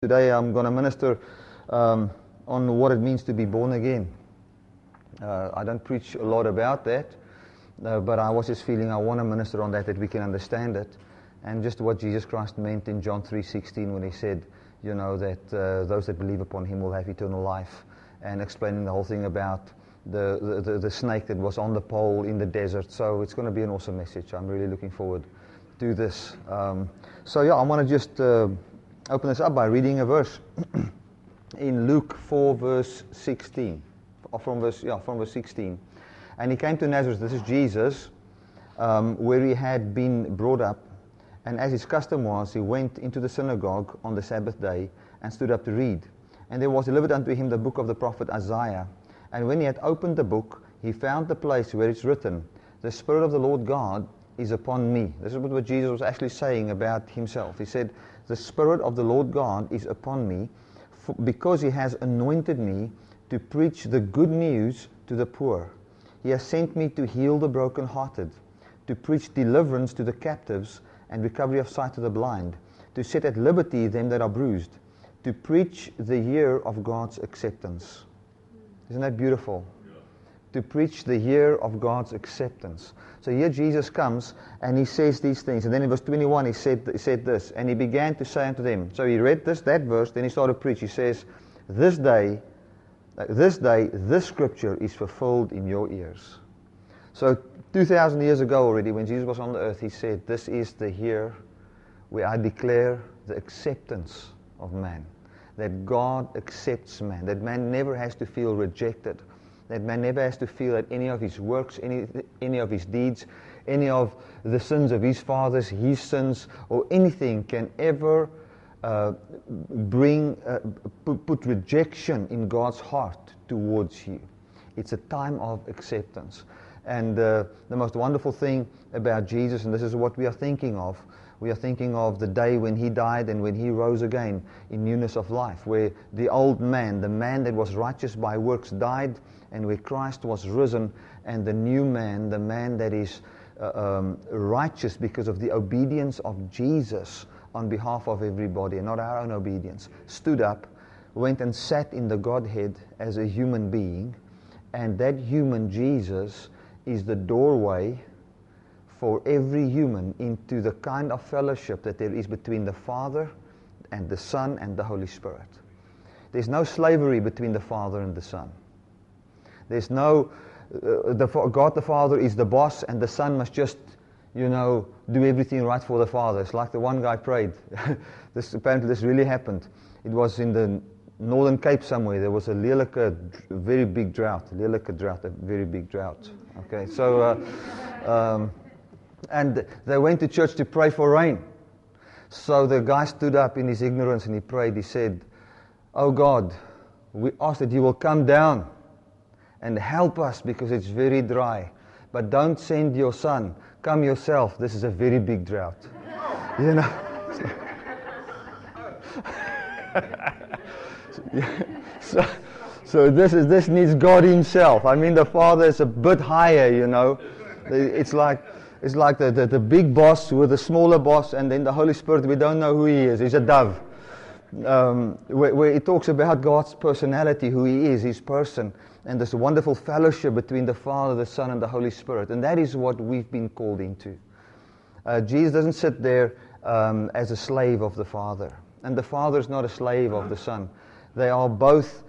Today I'm going to minister um, on what it means to be born again. Uh, I don't preach a lot about that, uh, but I was just feeling I want to minister on that that we can understand it, and just what Jesus Christ meant in John 3:16 when he said, you know, that uh, those that believe upon him will have eternal life, and explaining the whole thing about the, the, the snake that was on the pole in the desert. So it's going to be an awesome message. I'm really looking forward to this. Um, so yeah, I want to just uh, open this up by reading a verse in Luke 4, verse 16. Or from verse, yeah, from verse 16. And he came to Nazareth, this is Jesus, um, where he had been brought up. And as his custom was, he went into the synagogue on the Sabbath day and stood up to read. And there was delivered unto him the book of the prophet Isaiah. And when he had opened the book, he found the place where it's written, The Spirit of the Lord God is upon me. This is what Jesus was actually saying about himself. He said, The Spirit of the Lord God is upon me because he has anointed me to preach the good news to the poor. He has sent me to heal the brokenhearted, to preach deliverance to the captives and recovery of sight to the blind, to set at liberty them that are bruised, to preach the year of God's acceptance. Isn't that beautiful? To preach the year of God's acceptance. So here Jesus comes and he says these things. And then in verse 21 he said, he said this, and he began to say unto them. So he read this, that verse, then he started to preach. He says, This day, uh, this day, this scripture is fulfilled in your ears. So 2,000 years ago already, when Jesus was on the earth, he said, This is the year where I declare the acceptance of man. That God accepts man. That man never has to feel rejected that man never has to feel that any of his works, any, any of his deeds, any of the sins of his fathers, his sins, or anything can ever uh, bring, uh, put, rejection in God's heart towards you. It's a time of acceptance. And uh, the most wonderful thing about Jesus, and this is what we are thinking of, we are thinking of the day when he died and when he rose again in newness of life, where the old man, the man that was righteous by works, died, and where Christ was risen, and the new man, the man that is uh, um, righteous because of the obedience of Jesus on behalf of everybody, and not our own obedience, stood up, went and sat in the Godhead as a human being, and that human Jesus is the doorway for every human into the kind of fellowship that there is between the Father and the Son and the Holy Spirit. There's no slavery between the Father and the Son. There's no, uh, the, God the Father is the boss and the Son must just, you know, do everything right for the Father. It's like the one guy prayed. this, apparently this really happened. It was in the Northern Cape somewhere. There was a lelike, very big drought. Lelike drought, a very big drought. Okay, so... Uh, um, and they went to church to pray for rain. So the guy stood up in his ignorance and he prayed. He said, Oh God, we ask that you will come down and help us because it's very dry. But don't send your son. Come yourself. This is a very big drought. you know? so, so this is this needs God Himself. I mean, the Father is a bit higher, you know. It's like it's like the, the, the, big boss with the smaller boss, and then the Holy Spirit, we don't know who he is. He's a dove. Um, where, where it talks about God's personality, who he is, his person, and this wonderful fellowship between the Father, the Son, and the Holy Spirit. And that is what we've been called into. Uh, Jesus doesn't sit there um, as a slave of the Father, and the Father is not a slave of the Son. They are both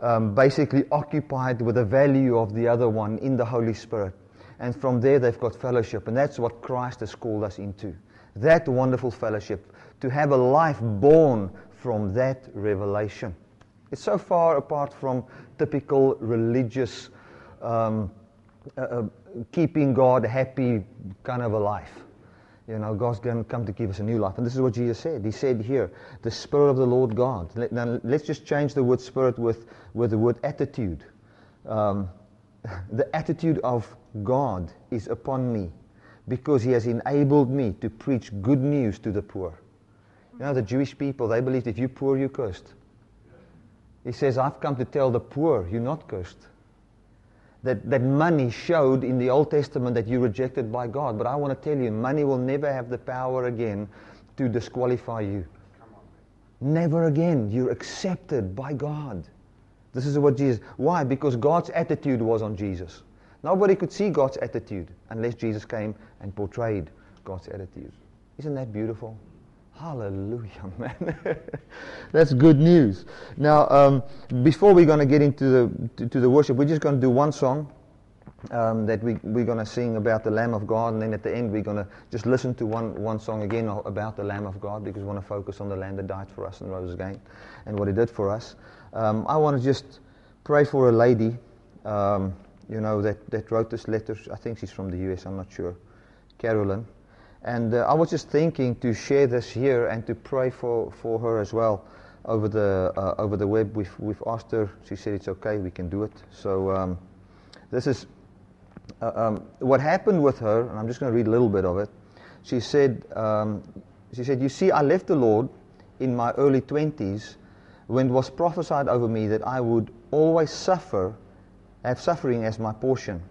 um, basically occupied with the value of the other one in the Holy Spirit. And from there, they've got fellowship. And that's what Christ has called us into. That wonderful fellowship. To have a life born from that revelation. It's so far apart from typical religious, um, uh, uh, keeping God happy kind of a life. You know, God's going to come to give us a new life. And this is what Jesus said. He said here, the Spirit of the Lord God. Now, let's just change the word spirit with, with the word attitude. Um, the attitude of God is upon me because He has enabled me to preach good news to the poor. You know, the Jewish people, they believed if you're poor, you're cursed. He says, I've come to tell the poor, you're not cursed. That, that money showed in the Old Testament that you're rejected by God. But I want to tell you, money will never have the power again to disqualify you. Never again. You're accepted by God. This is what Jesus. Why? Because God's attitude was on Jesus. Nobody could see God's attitude unless Jesus came and portrayed God's attitude. Isn't that beautiful? Hallelujah, man. That's good news. Now, um, before we're going to get into the, to, to, the worship, we're just going to do one song um, that we, we're going to sing about the Lamb of God, and then at the end, we're going to just listen to one, one song again about the Lamb of God because we want to focus on the Lamb that died for us and rose again and what He did for us. Um, I want to just pray for a lady, um, you know, that, that wrote this letter. I think she's from the US, I'm not sure. Carolyn. And uh, I was just thinking to share this here and to pray for, for her as well over the, uh, over the web. We've, we've asked her, she said it's okay, we can do it. So um, this is uh, um, what happened with her, and I'm just going to read a little bit of it. She said, um, she said, You see, I left the Lord in my early 20s when it was prophesied over me that I would always suffer, have suffering as my portion.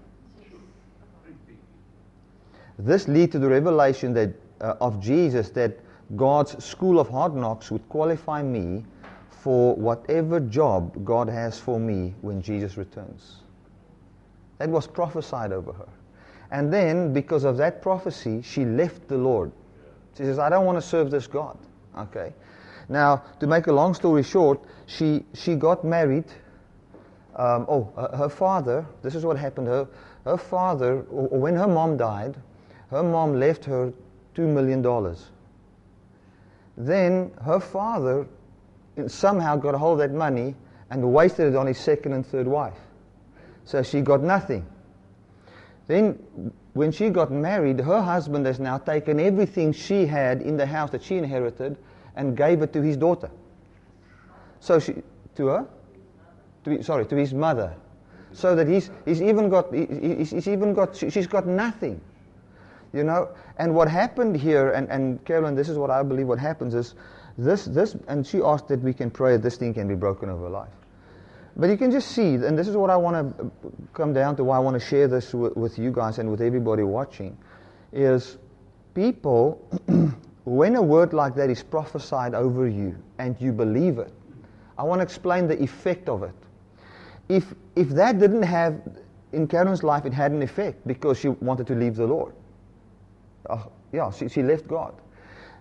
This led to the revelation that, uh, of Jesus that God's school of hard knocks would qualify me for whatever job God has for me when Jesus returns. That was prophesied over her. And then, because of that prophecy, she left the Lord. She says, I don't want to serve this God. Okay. Now, to make a long story short, she, she got married. Um, oh, her, her, father, this is what happened. Her, her father, when her mom died, her mom left her $2 million. Then her father somehow got a hold of that money and wasted it on his second and third wife. So she got nothing. Then, when she got married, her husband has now taken everything she had in the house that she inherited and gave it to his daughter. So she, to her? To, sorry, to his mother. So that he's, he's even got, he's, he's even got, she's got nothing. You know, and what happened here, and, and Carolyn, this is what I believe what happens is this, this, and she asked that we can pray this thing can be broken over life. But you can just see, and this is what I want to uh, come down to, why I want to share this with, with you guys and with everybody watching, is people, when a word like that is prophesied over you and you believe it, I want to explain the effect of it. If, if that didn't have, in Karen's life, it had an effect because she wanted to leave the Lord. Uh, yeah, she, she left God.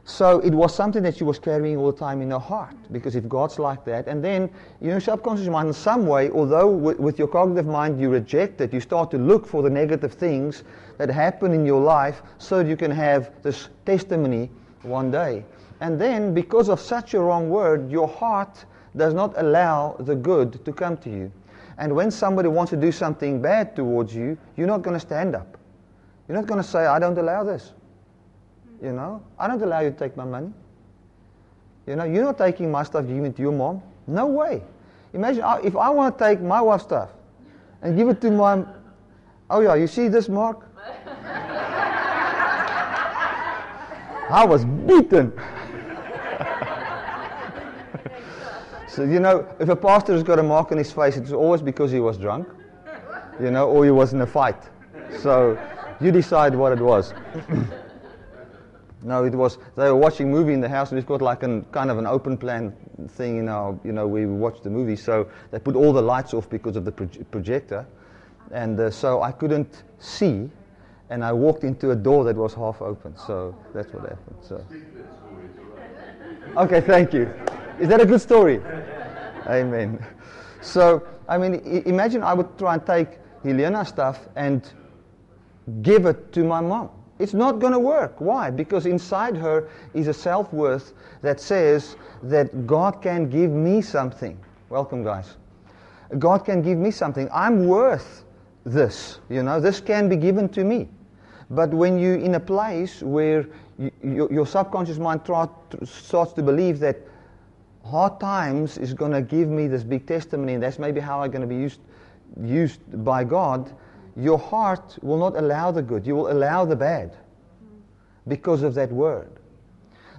So it was something that she was carrying all the time in her heart. Because if God's like that, and then, you know, subconscious mind, in some way, although with, with, your cognitive mind you reject it, you start to look for the negative things that happen in your life so you can have this testimony one day. And then, because of such a wrong word, your heart does not allow the good to come to you. And when somebody wants to do something bad towards you, you're not going to stand up. You're not going to say, I don't allow this. You know, I don't allow you to take my money. You know, you're not taking my stuff, giving it to your mom. No way. Imagine if I want to take my wife's stuff and give it to my. Oh, yeah, you see this, Mark? I was beaten. So, you know, if a pastor has got a mark on his face, it's always because he was drunk, you know, or he was in a fight. So you decide what it was. No, it was they were watching a movie in the house, and we've got like a kind of an open plan thing in our, you know, we watch the movie. So they put all the lights off because of the projector, and uh, so I couldn't see, and I walked into a door that was half open. So that's what happened. So. Okay, thank you. Is that a good story? Amen. So I mean, imagine I would try and take Helena stuff and give it to my mom. It's not going to work. Why? Because inside her is a self worth that says that God can give me something. Welcome, guys. God can give me something. I'm worth this. You know, this can be given to me. But when you're in a place where you, you, your subconscious mind try, starts to believe that hard times is going to give me this big testimony, and that's maybe how I'm going to be used, used by God your heart will not allow the good. You will allow the bad because of that word.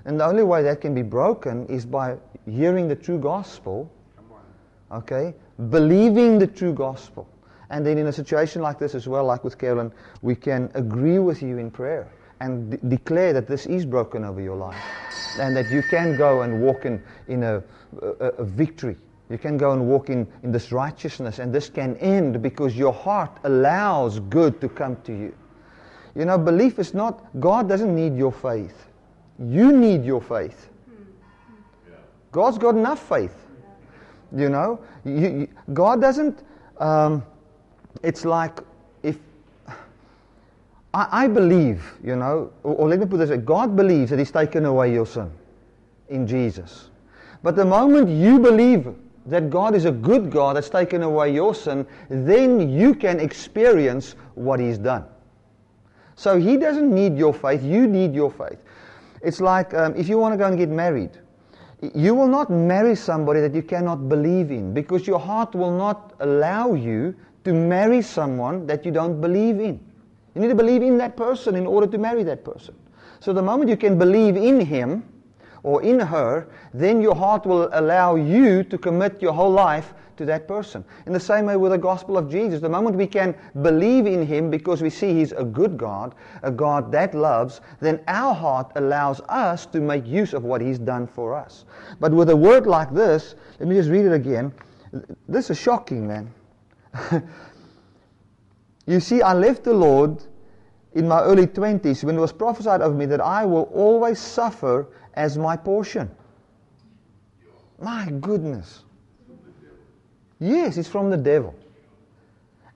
And the only way that can be broken is by hearing the true gospel, okay, believing the true gospel. And then in a situation like this as well, like with Carolyn, we can agree with you in prayer and de- declare that this is broken over your life and that you can go and walk in, in a, a, a victory. You can go and walk in, in this righteousness, and this can end because your heart allows good to come to you. You know, belief is not, God doesn't need your faith. You need your faith. God's got enough faith. You know, you, you, God doesn't, um, it's like I, I believe, you know, or, or let me put this way God believes that He's taken away your sin in Jesus. But the moment you believe that God is a good God that's taken away your sin, then you can experience what He's done. So He doesn't need your faith, you need your faith. It's like um, if you want to go and get married, you will not marry somebody that you cannot believe in because your heart will not allow you to marry someone that you don't believe in. You need to believe in that person in order to marry that person. So the moment you can believe in him or in her, then your heart will allow you to commit your whole life to that person. In the same way with the gospel of Jesus, the moment we can believe in him because we see he's a good God, a God that loves, then our heart allows us to make use of what he's done for us. But with a word like this, let me just read it again. This is shocking, man. you see, I left the Lord in my early 20s when it was prophesied of me that I will always suffer as my portion. My goodness. Yes, it's from the devil.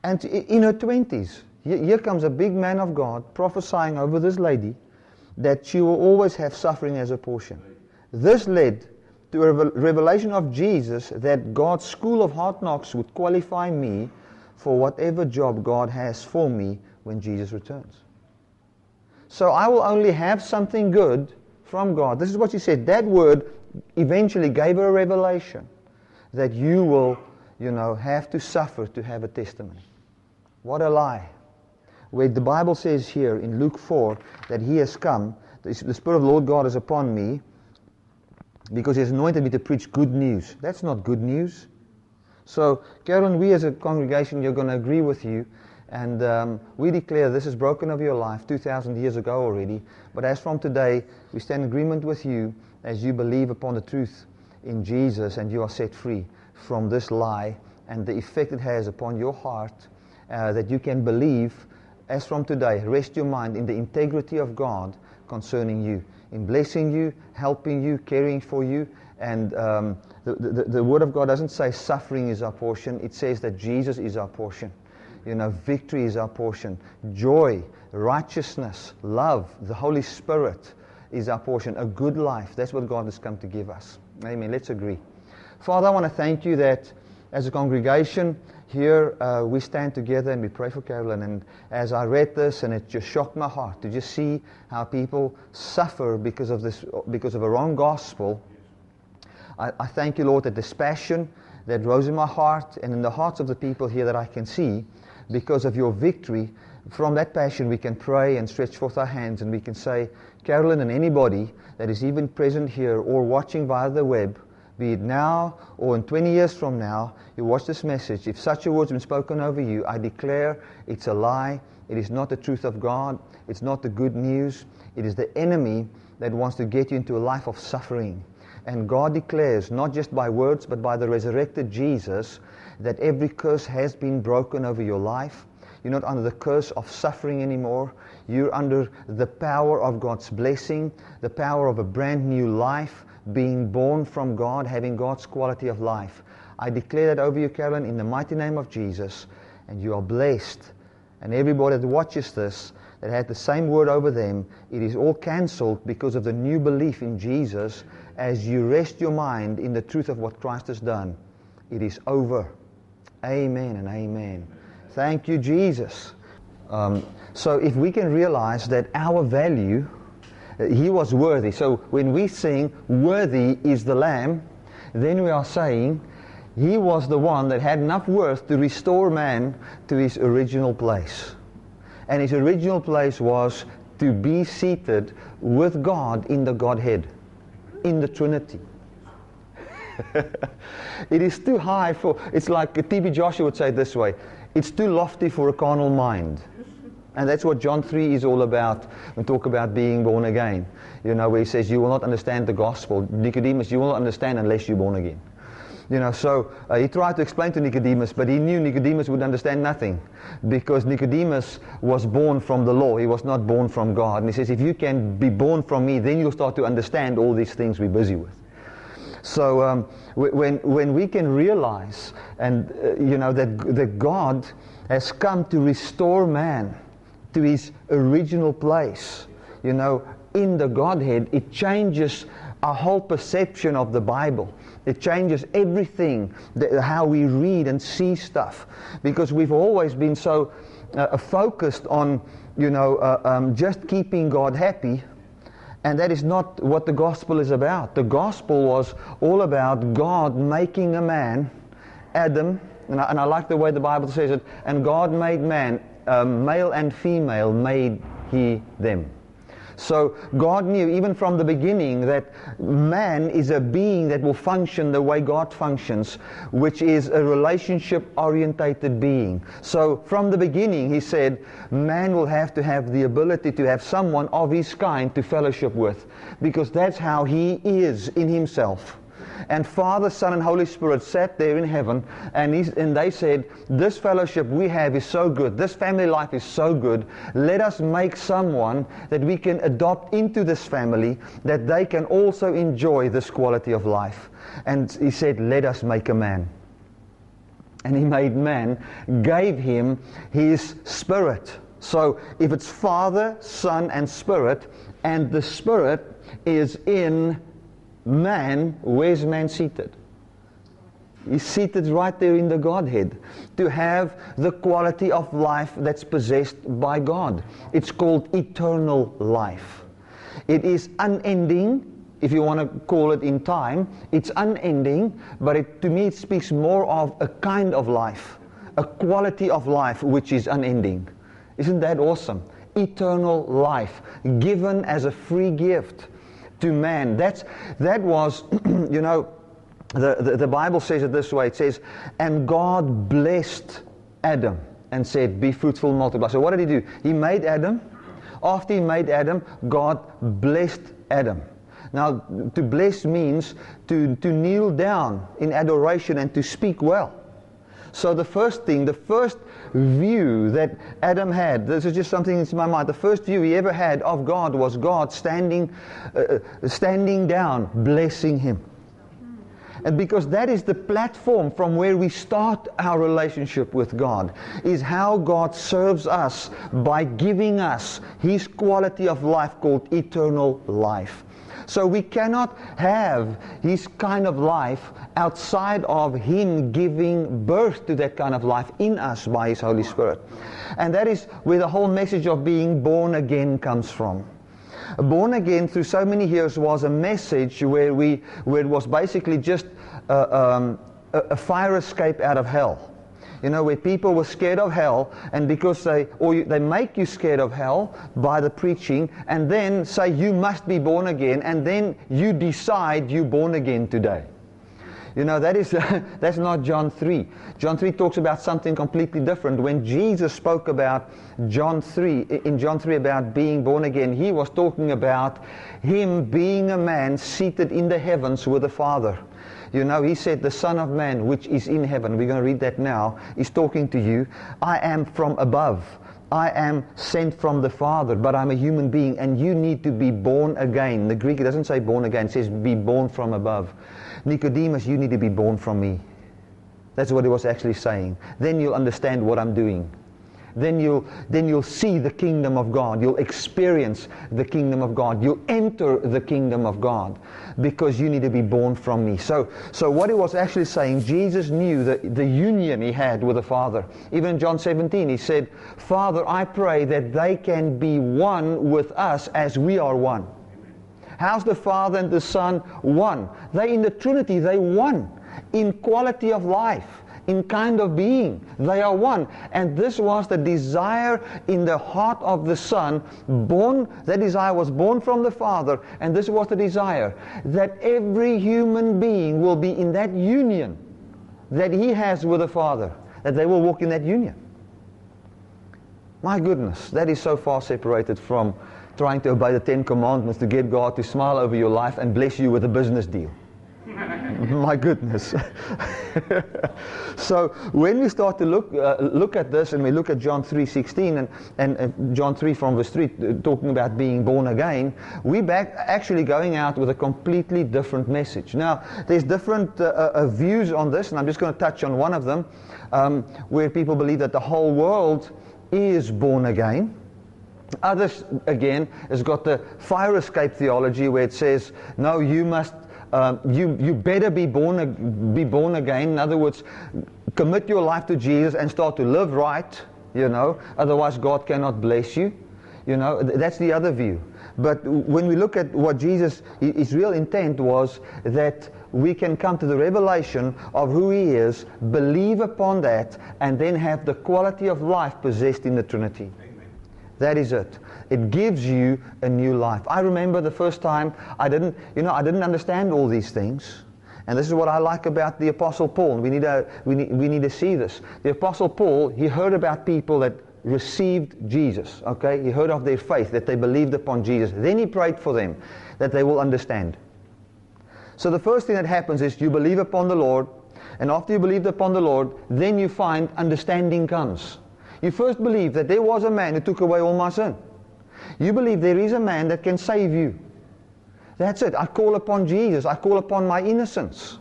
And in her 20s, here comes a big man of God prophesying over this lady that she will always have suffering as a portion. This led to a revelation of Jesus that God's school of hard knocks would qualify me for whatever job God has for me when Jesus returns. So I will only have something good from God. This is what she said. That word eventually gave her a revelation that you will, you know, have to suffer to have a testimony. What a lie. Where the Bible says here in Luke 4 that he has come, the Spirit of the Lord God is upon me because he has anointed me to preach good news. That's not good news. So, Carolyn, we as a congregation, you're going to agree with you and um, we declare this is broken of your life 2,000 years ago already. But as from today, we stand in agreement with you as you believe upon the truth in Jesus and you are set free from this lie and the effect it has upon your heart uh, that you can believe as from today. Rest your mind in the integrity of God concerning you, in blessing you, helping you, caring for you. And um, the, the, the Word of God doesn't say suffering is our portion, it says that Jesus is our portion. You know, victory is our portion. Joy, righteousness, love, the Holy Spirit is our portion. A good life. That's what God has come to give us. Amen. Let's agree. Father, I want to thank you that as a congregation here uh, we stand together and we pray for Carolyn. And as I read this, and it just shocked my heart to just see how people suffer because of this, because of a wrong gospel. I, I thank you, Lord, that this passion that rose in my heart and in the hearts of the people here that I can see because of your victory, from that passion we can pray and stretch forth our hands and we can say, Carolyn and anybody that is even present here or watching via the web, be it now or in 20 years from now, you watch this message. If such a word's been spoken over you, I declare it's a lie. It is not the truth of God. It's not the good news. It is the enemy that wants to get you into a life of suffering. And God declares, not just by words, but by the resurrected Jesus, that every curse has been broken over your life. You're not under the curse of suffering anymore. You're under the power of God's blessing, the power of a brand new life, being born from God, having God's quality of life. I declare that over you, Carolyn, in the mighty name of Jesus, and you are blessed. And everybody that watches this, that had the same word over them, it is all cancelled because of the new belief in Jesus as you rest your mind in the truth of what Christ has done. It is over. Amen and amen. Thank you, Jesus. Um, so if we can realize that our value, uh, he was worthy. So when we sing, worthy is the Lamb, then we are saying, he was the one that had enough worth to restore man to his original place. And his original place was to be seated with God in the Godhead, in the Trinity. it is too high for, it's like T.B. Joshua would say this way it's too lofty for a carnal mind. And that's what John 3 is all about when talk about being born again. You know, where he says, You will not understand the gospel. Nicodemus, you will not understand unless you're born again. You know, so uh, he tried to explain to Nicodemus, but he knew Nicodemus would understand nothing because Nicodemus was born from the law. He was not born from God. And he says, if you can be born from me, then you'll start to understand all these things we're busy with. So um, when, when we can realize and uh, you know that, that God has come to restore man to his original place, you know, in the Godhead, it changes our whole perception of the Bible. It changes everything, the, how we read and see stuff, because we've always been so uh, focused on, you know, uh, um, just keeping God happy and that is not what the gospel is about. The gospel was all about God making a man, Adam, and I, and I like the way the Bible says it, and God made man, um, male and female made he them. So God knew even from the beginning that man is a being that will function the way God functions, which is a relationship orientated being. So from the beginning, he said, man will have to have the ability to have someone of his kind to fellowship with, because that's how he is in himself. And Father, Son, and Holy Spirit sat there in heaven, and, he, and they said, This fellowship we have is so good. This family life is so good. Let us make someone that we can adopt into this family that they can also enjoy this quality of life. And he said, Let us make a man. And he made man, gave him his spirit. So if it's Father, Son, and Spirit, and the Spirit is in man, where's man seated? He's seated right there in the Godhead to have the quality of life that's possessed by God. It's called eternal life. It is unending, if you want to call it in time. It's unending, but it, to me it speaks more of a kind of life, a quality of life which is unending. Isn't that awesome? Eternal life given as a free gift to man. That's, that was, you know, the, the, the Bible says it this way. It says, and God blessed Adam and said, be fruitful, and multiply. So what did he do? He made Adam. After he made Adam, God blessed Adam. Now, to bless means to, to kneel down in adoration and to speak well. So the first thing, the first view that Adam had, this is just something in my mind, the first view he ever had of God was God standing, uh, uh, standing down, blessing him. And because that is the platform from where we start our relationship with God, is how God serves us by giving us His quality of life called eternal life. So we cannot have his kind of life outside of him giving birth to that kind of life in us by his Holy Spirit. And that is where the whole message of being born again comes from. Born again through so many years was a message where, we, where it was basically just uh, um, a, a fire escape out of hell you know, where people were scared of hell, and because they, or you, they make you scared of hell by the preaching, and then say you must be born again, and then you decide you're born again today. You know, that is, that's not John 3. John 3 talks about something completely different. When Jesus spoke about John 3, in John 3 about being born again, he was talking about him being a man seated in the heavens with the Father. You know, he said, The Son of Man, which is in heaven, we're going to read that now, is talking to you. I am from above. I am sent from the Father, but I'm a human being, and you need to be born again. The Greek doesn't say born again, it says be born from above. Nicodemus, you need to be born from me. That's what he was actually saying. Then you'll understand what I'm doing then you'll, then you'll see the kingdom of God. You'll experience the kingdom of God. You'll enter the kingdom of God because you need to be born from me. So, so what he was actually saying, Jesus knew that the union he had with the Father. Even in John 17, he said, Father, I pray that they can be one with us as we are one. How's the Father and the Son one? They in the Trinity, they one in quality of life in kind of being. They are one. And this was the desire in the heart of the Son, born, that desire was born from the Father, and this was the desire that every human being will be in that union that he has with the Father, that they will walk in that union. My goodness, that is so far separated from trying to obey the Ten Commandments to get God to smile over your life and bless you with a business deal. My goodness. so when we start to look uh, look at this and we look at John 3:16 and, and uh, John 3 from verse 3 uh, talking about being born again, we back actually going out with a completely different message. Now, there's different uh, uh views on this and I'm just going to touch on one of them um, where people believe that the whole world is born again. Others, again, has got the fire escape theology where it says, no, you must um, you, you better be born, be born again. In other words, commit your life to Jesus and start to live right, you know. Otherwise, God cannot bless you. You know, that's the other view. But when we look at what Jesus, his real intent was that we can come to the revelation of who he is, believe upon that, and then have the quality of life possessed in the Trinity. Amen. That is it. It gives you a new life. I remember the first time I didn't, you know, I didn't understand all these things. And this is what I like about the Apostle Paul. We need, to, we, need, we need to see this. The Apostle Paul, he heard about people that received Jesus, okay? He heard of their faith, that they believed upon Jesus. Then he prayed for them, that they will understand. So the first thing that happens is you believe upon the Lord, and after you believed upon the Lord, then you find understanding comes. You first believe that there was a man who took away all my sin. You believe there is a man that can save you. That's it. I call upon Jesus. I call upon my innocence.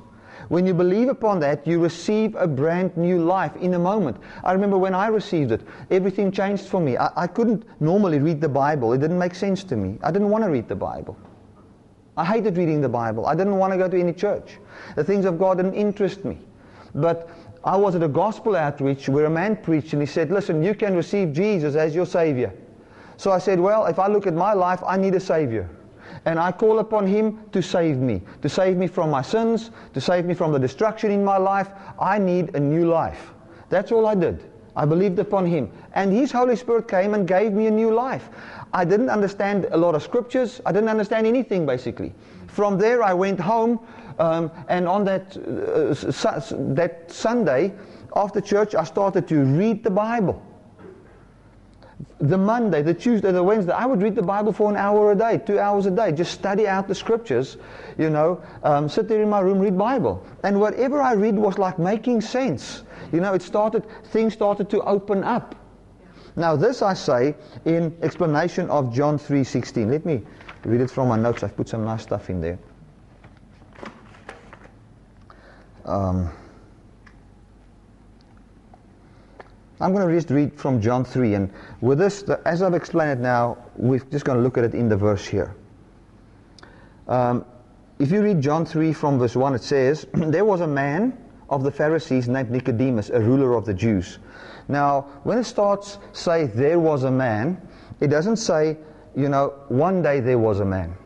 When you believe upon that, you receive a brand new life in a moment. I remember when I received it, everything changed for me. I, I couldn't normally read the Bible. It didn't make sense to me. I didn't want to read the Bible. I hated reading the Bible. I didn't want to go to any church. The things of God didn't interest me. But I was at a gospel outreach where a man preached and he said, Listen, you can receive Jesus as your Savior. So I said, well, if I look at my life, I need a Savior. And I call upon Him to save me, to save me from my sins, to save me from the destruction in my life. I need a new life. That's all I did. I believed upon Him. And His Holy Spirit came and gave me a new life. I didn't understand a lot of scriptures. I didn't understand anything, basically. From there, I went home, um, and on that, uh, su- that Sunday, after church, I started to read the Bible the Monday, the Tuesday, the Wednesday, I would read the Bible for an hour a day, two hours a day, just study out the scriptures, you know, um, sit there in my room, read Bible. And whatever I read was like making sense. You know, it started, things started to open up. Now this I say in explanation of John 3.16. Let me read it from my notes. I've put some nice stuff in there. Um, I'm going to just read from John 3. And with this, as I've explained it now, we're just going to look at it in the verse here. Um, if you read John 3 from verse 1, it says, There was a man of the Pharisees named Nicodemus, a ruler of the Jews. Now, when it starts, say, there was a man, it doesn't say, you know, one day there was a man.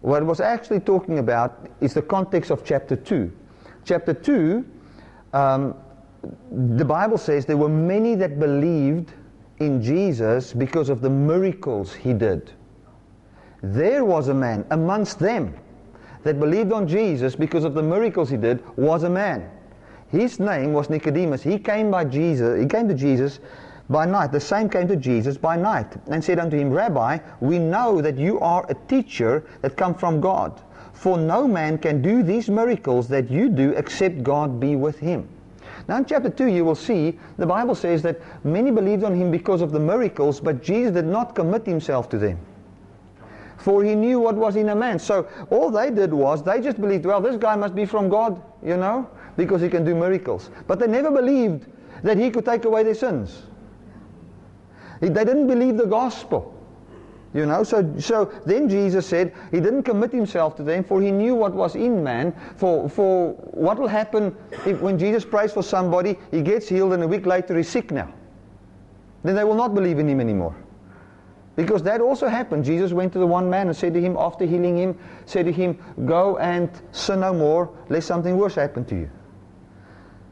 What it was actually talking about is the context of chapter 2. Chapter 2, um, the Bible says there were many that believed in Jesus because of the miracles he did. There was a man amongst them that believed on Jesus because of the miracles he did was a man. His name was Nicodemus. He came by Jesus, he came to Jesus by night. The same came to Jesus by night and said unto him, Rabbi, we know that you are a teacher that come from God. For no man can do these miracles that you do except God be with him. Now in chapter 2 you will see the Bible says that many believed on him because of the miracles, but Jesus did not commit himself to them. For he knew what was in a man. So all they did was they just believed, well, this guy must be from God, you know, because he can do miracles. But they never believed that he could take away their sins. They didn't believe the gospel. You know, so, so then Jesus said he didn't commit himself to them for he knew what was in man. For, for what will happen if when Jesus prays for somebody, he gets healed and a week later he's sick now. Then they will not believe in him anymore. Because that also happened. Jesus went to the one man and said to him, after healing him, said to him, Go and sin no more, lest something worse happen to you.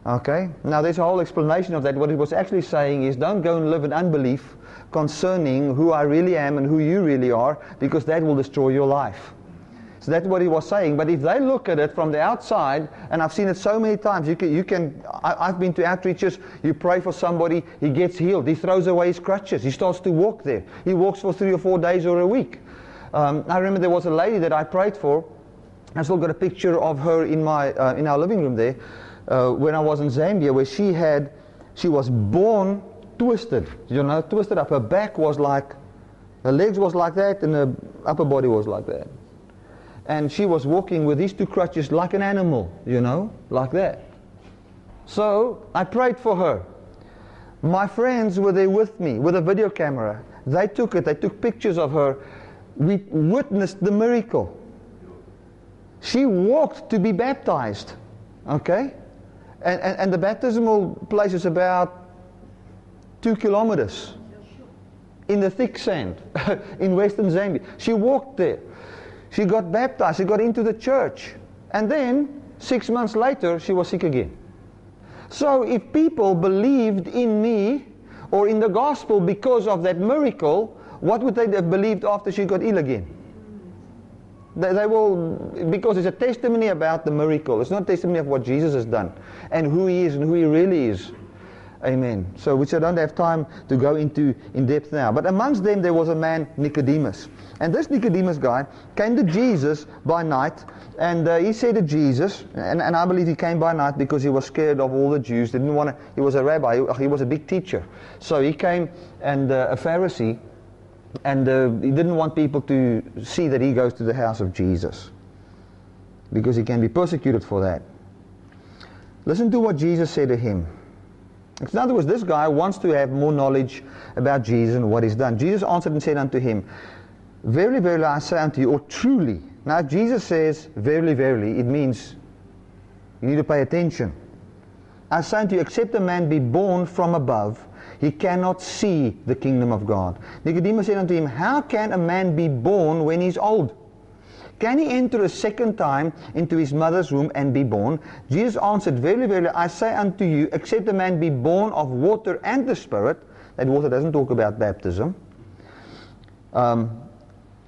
Okay? Now there's a whole explanation of that. What he was actually saying is don't go and live in unbelief concerning who I really am and who you really are, because that will destroy your life. So that's what he was saying. But if they look at it from the outside, and I've seen it so many times, you can, you can I, have been to outreaches, you pray for somebody, he gets healed. He throws away his crutches. He starts to walk there. He walks for three or four days or a week. Um, I remember there was a lady that I prayed for. I still got a picture of her in, my, uh, in our living room there uh, when I was in Zambia, where she had, she was born twisted. You know, twisted up. Her back was like, her legs was like that, and her upper body was like that and she was walking with these two crutches like an animal, you know, like that. So I prayed for her. My friends were there with me with a video camera. They took it, they took pictures of her. We witnessed the miracle. She walked to be baptized, okay? And, and, and the baptismal place is about two kilometers in the thick sand in western Zambia. She walked there. She got baptized, she got into the church. And then, six months later, she was sick again. So if people believed in me or in the gospel because of that miracle, what would they have believed after she got ill again? They, they, will, because it's a testimony about the miracle. It's not a testimony of what Jesus has done and who he is and who he really is. Amen. So, which I don't have time to go into in depth now. But amongst them there was a man, Nicodemus. And this Nicodemus guy came to Jesus by night, and uh, he said to Jesus, and, and, I believe he came by night because he was scared of all the Jews. They Didn't want to. He was a rabbi. He, he was a big teacher, so he came and uh, a Pharisee, and uh, he didn't want people to see that he goes to the house of Jesus, because he can be persecuted for that. Listen to what Jesus said to him. In other words, this guy wants to have more knowledge about Jesus and what he's done. Jesus answered and said unto him, Verily, verily, I say unto you, or truly. Now, Jesus says, Verily, verily, it means you need to pay attention. I say unto you, except a man be born from above, he cannot see the kingdom of God. Nicodemus said unto him, How can a man be born when he's old? Can he enter a second time into his mother's womb and be born? Jesus answered, Verily, verily, I say unto you, except a man be born of water and the Spirit, that water doesn't talk about baptism, um,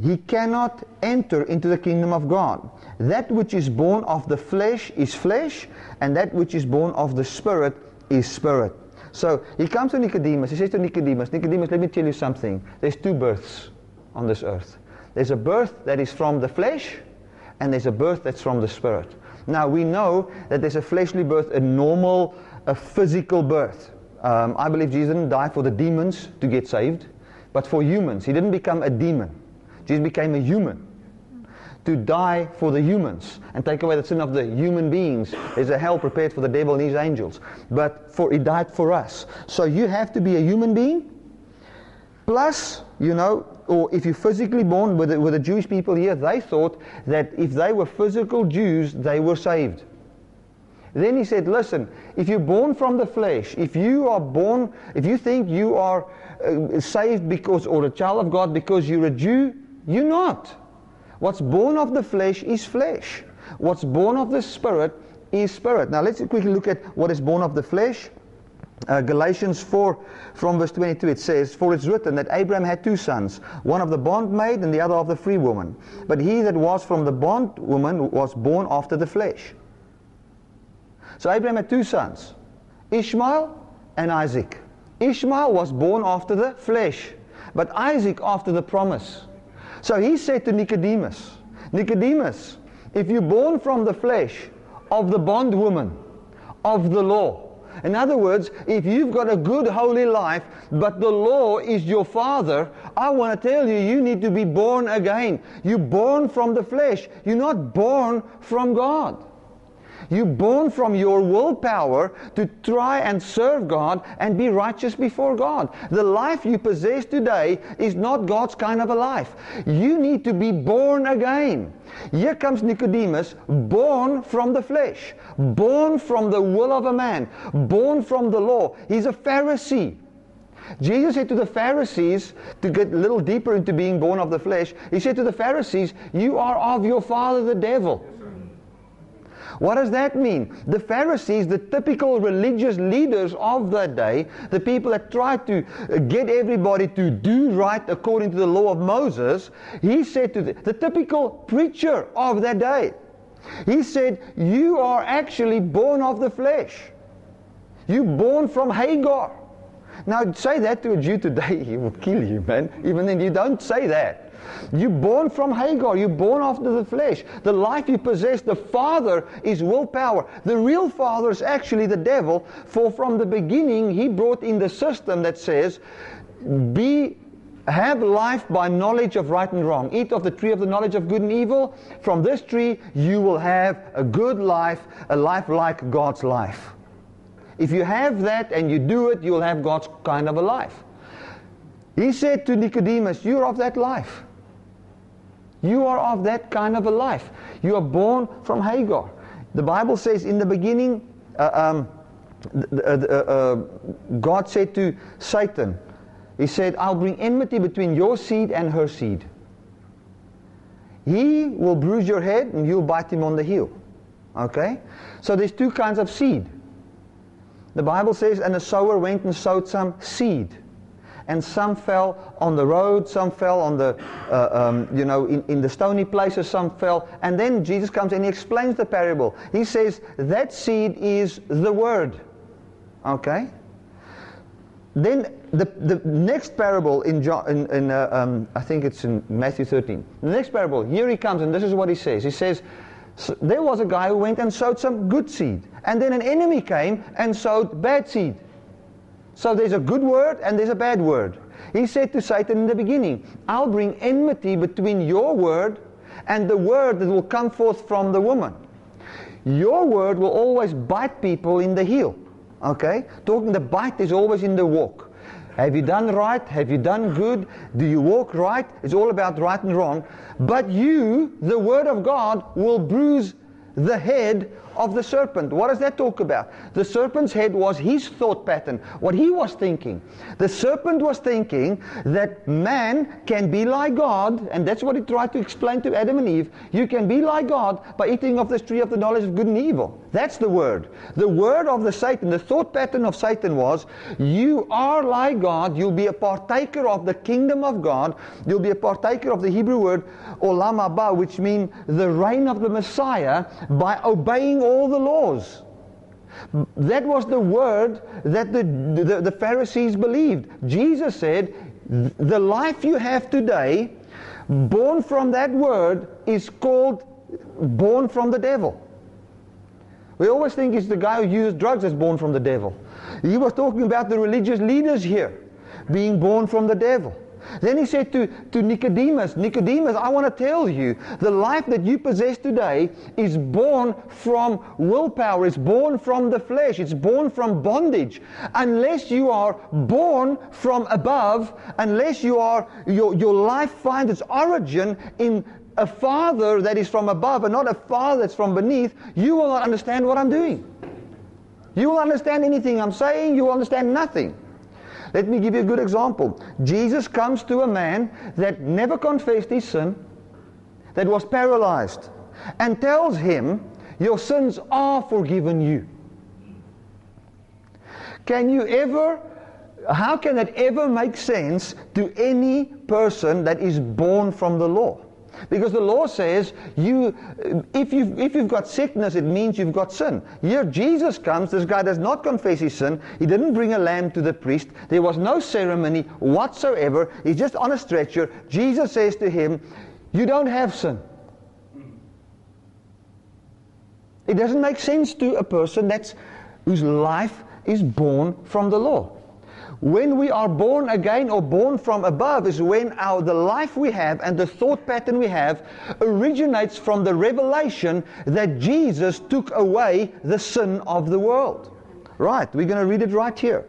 he cannot enter into the kingdom of God. That which is born of the flesh is flesh, and that which is born of the Spirit is spirit. So he comes to Nicodemus. He says to Nicodemus, Nicodemus, let me tell you something. There's two births on this earth. There's a birth that is from the flesh, and there's a birth that's from the spirit. Now, we know that there's a fleshly birth, a normal, a physical birth. Um, I believe Jesus didn't die for the demons to get saved, but for humans. He didn't become a demon. Jesus became a human to die for the humans and take away the sin of the human beings. There's a hell prepared for the devil and his angels. But for he died for us. So you have to be a human being. Plus, you know, or if you're physically born with the, with the Jewish people here, they thought that if they were physical Jews, they were saved. Then he said, listen, if you're born from the flesh, if you are born, if you think you are uh, saved because, or a child of God because you're a Jew, you're not. What's born of the flesh is flesh. What's born of the spirit is spirit. Now let's quickly look at what is born of the flesh. Uh, Galatians 4 from verse 22 it says, For it's written that Abraham had two sons, one of the bondmaid and the other of the free woman. But he that was from the bondwoman was born after the flesh. So Abraham had two sons, Ishmael and Isaac. Ishmael was born after the flesh, but Isaac after the promise. So he said to Nicodemus, Nicodemus, if you're born from the flesh of the bondwoman, of the law, in other words, if you've got a good holy life, but the law is your father, I want to tell you, you need to be born again. You're born from the flesh. You're not born from God. You're born from your willpower to try and serve God and be righteous before God. The life you possess today is not God's kind of a life. You need to be born again. Here comes Nicodemus, born from the flesh, born from the will of a man, born from the law. He's a Pharisee. Jesus said to the Pharisees, to get a little deeper into being born of the flesh, he said to the Pharisees, You are of your father the devil. What does that mean? The Pharisees, the typical religious leaders of that day, the people that tried to uh, get everybody to do right according to the law of Moses, he said to the, the typical preacher of that day, he said, You are actually born of the flesh. You're born from Hagar. Now, say that to a Jew today, he will kill you, man. Even then, you don't say that. You're born from Hagar. You're born after the flesh. The life you possess, the Father is willpower. The real Father is actually the devil. For from the beginning, he brought in the system that says, be have life by knowledge of right and wrong. Eat of the tree of the knowledge of good and evil. From this tree, you will have a good life, a life like God's life. If you have that and you do it, you'll have God's kind of a life. He said to Nicodemus, You're of that life. You are of that kind of a life. You are born from Hagar. The Bible says in the beginning, uh, um, uh, uh, God said to Satan, He said, I'll bring enmity between your seed and her seed. He will bruise your head and you'll bite him on the heel. Okay? So there's two kinds of seed. The Bible says, and the sower went and sowed some seed and some fell on the road, some fell on the, uh, um, you know, in, in the stony places, some fell. And then Jesus comes and he explains the parable. He says, that seed is the word. Okay? Then the, the next parable in, John, in, in uh, um, I think it's in Matthew 13. The next parable, here he comes and this is what he says. He says, so there was a guy who went and sowed some good seed. And then an enemy came and sowed bad seed. So there's a good word and there's a bad word. He said to Satan in the beginning, I'll bring enmity between your word and the word that will come forth from the woman. Your word will always bite people in the heel. Okay? Talking the bite is always in the walk. Have you done right? Have you done good? Do you walk right? It's all about right and wrong. But you, the word of God, will bruise the head of the serpent. What does that talk about? The serpent's head was his thought pattern, what he was thinking. The serpent was thinking that man can be like God, and that's what he tried to explain to Adam and Eve. You can be like God by eating of this tree of the knowledge of good and evil. That's the word. The word of the Satan, the thought pattern of Satan was, you are like God, you'll be a partaker of the kingdom of God, you'll be a partaker of the Hebrew word olam haba, which means the reign of the Messiah by obeying all the laws. That was the word that the, the, the, Pharisees believed. Jesus said, The life you have today, born from that word, is called born from the devil. We always think it's the guy who used drugs that's born from the devil. He was talking about the religious leaders here being born from the devil. Then he said to, to Nicodemus, Nicodemus, I want to tell you, the life that you possess today is born from willpower, it's born from the flesh, it's born from bondage. Unless you are born from above, unless you are, your, your life finds its origin in a father that is from above and not a father that's from beneath, you will not understand what I'm doing. You will understand anything I'm saying, you will understand nothing. Let me give you a good example. Jesus comes to a man that never confessed his sin, that was paralyzed, and tells him, Your sins are forgiven you. Can you ever, how can that ever make sense to any person that is born from the law? Because the law says you, if, you've, if you've got sickness, it means you've got sin. Here Jesus comes, this guy does not confess his sin. He didn't bring a lamb to the priest. There was no ceremony whatsoever. He's just on a stretcher. Jesus says to him, You don't have sin. It doesn't make sense to a person that's, whose life is born from the law. When we are born again or born from above is when our, the life we have and the thought pattern we have originates from the revelation that Jesus took away the sin of the world. Right, we're going to read it right here.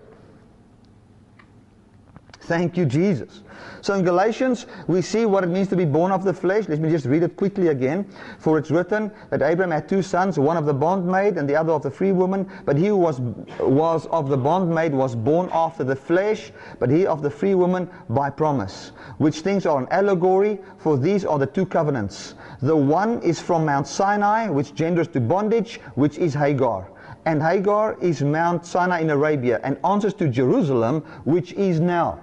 Thank you, Jesus. So in Galatians, we see what it means to be born of the flesh. Let me just read it quickly again. For it's written that Abraham had two sons, one of the bondmaid and the other of the free woman. But he who was, was of the bondmaid was born after the flesh, but he of the free woman by promise. Which things are an allegory, for these are the two covenants. The one is from Mount Sinai, which genders to bondage, which is Hagar. And Hagar is Mount Sinai in Arabia and answers to Jerusalem, which is now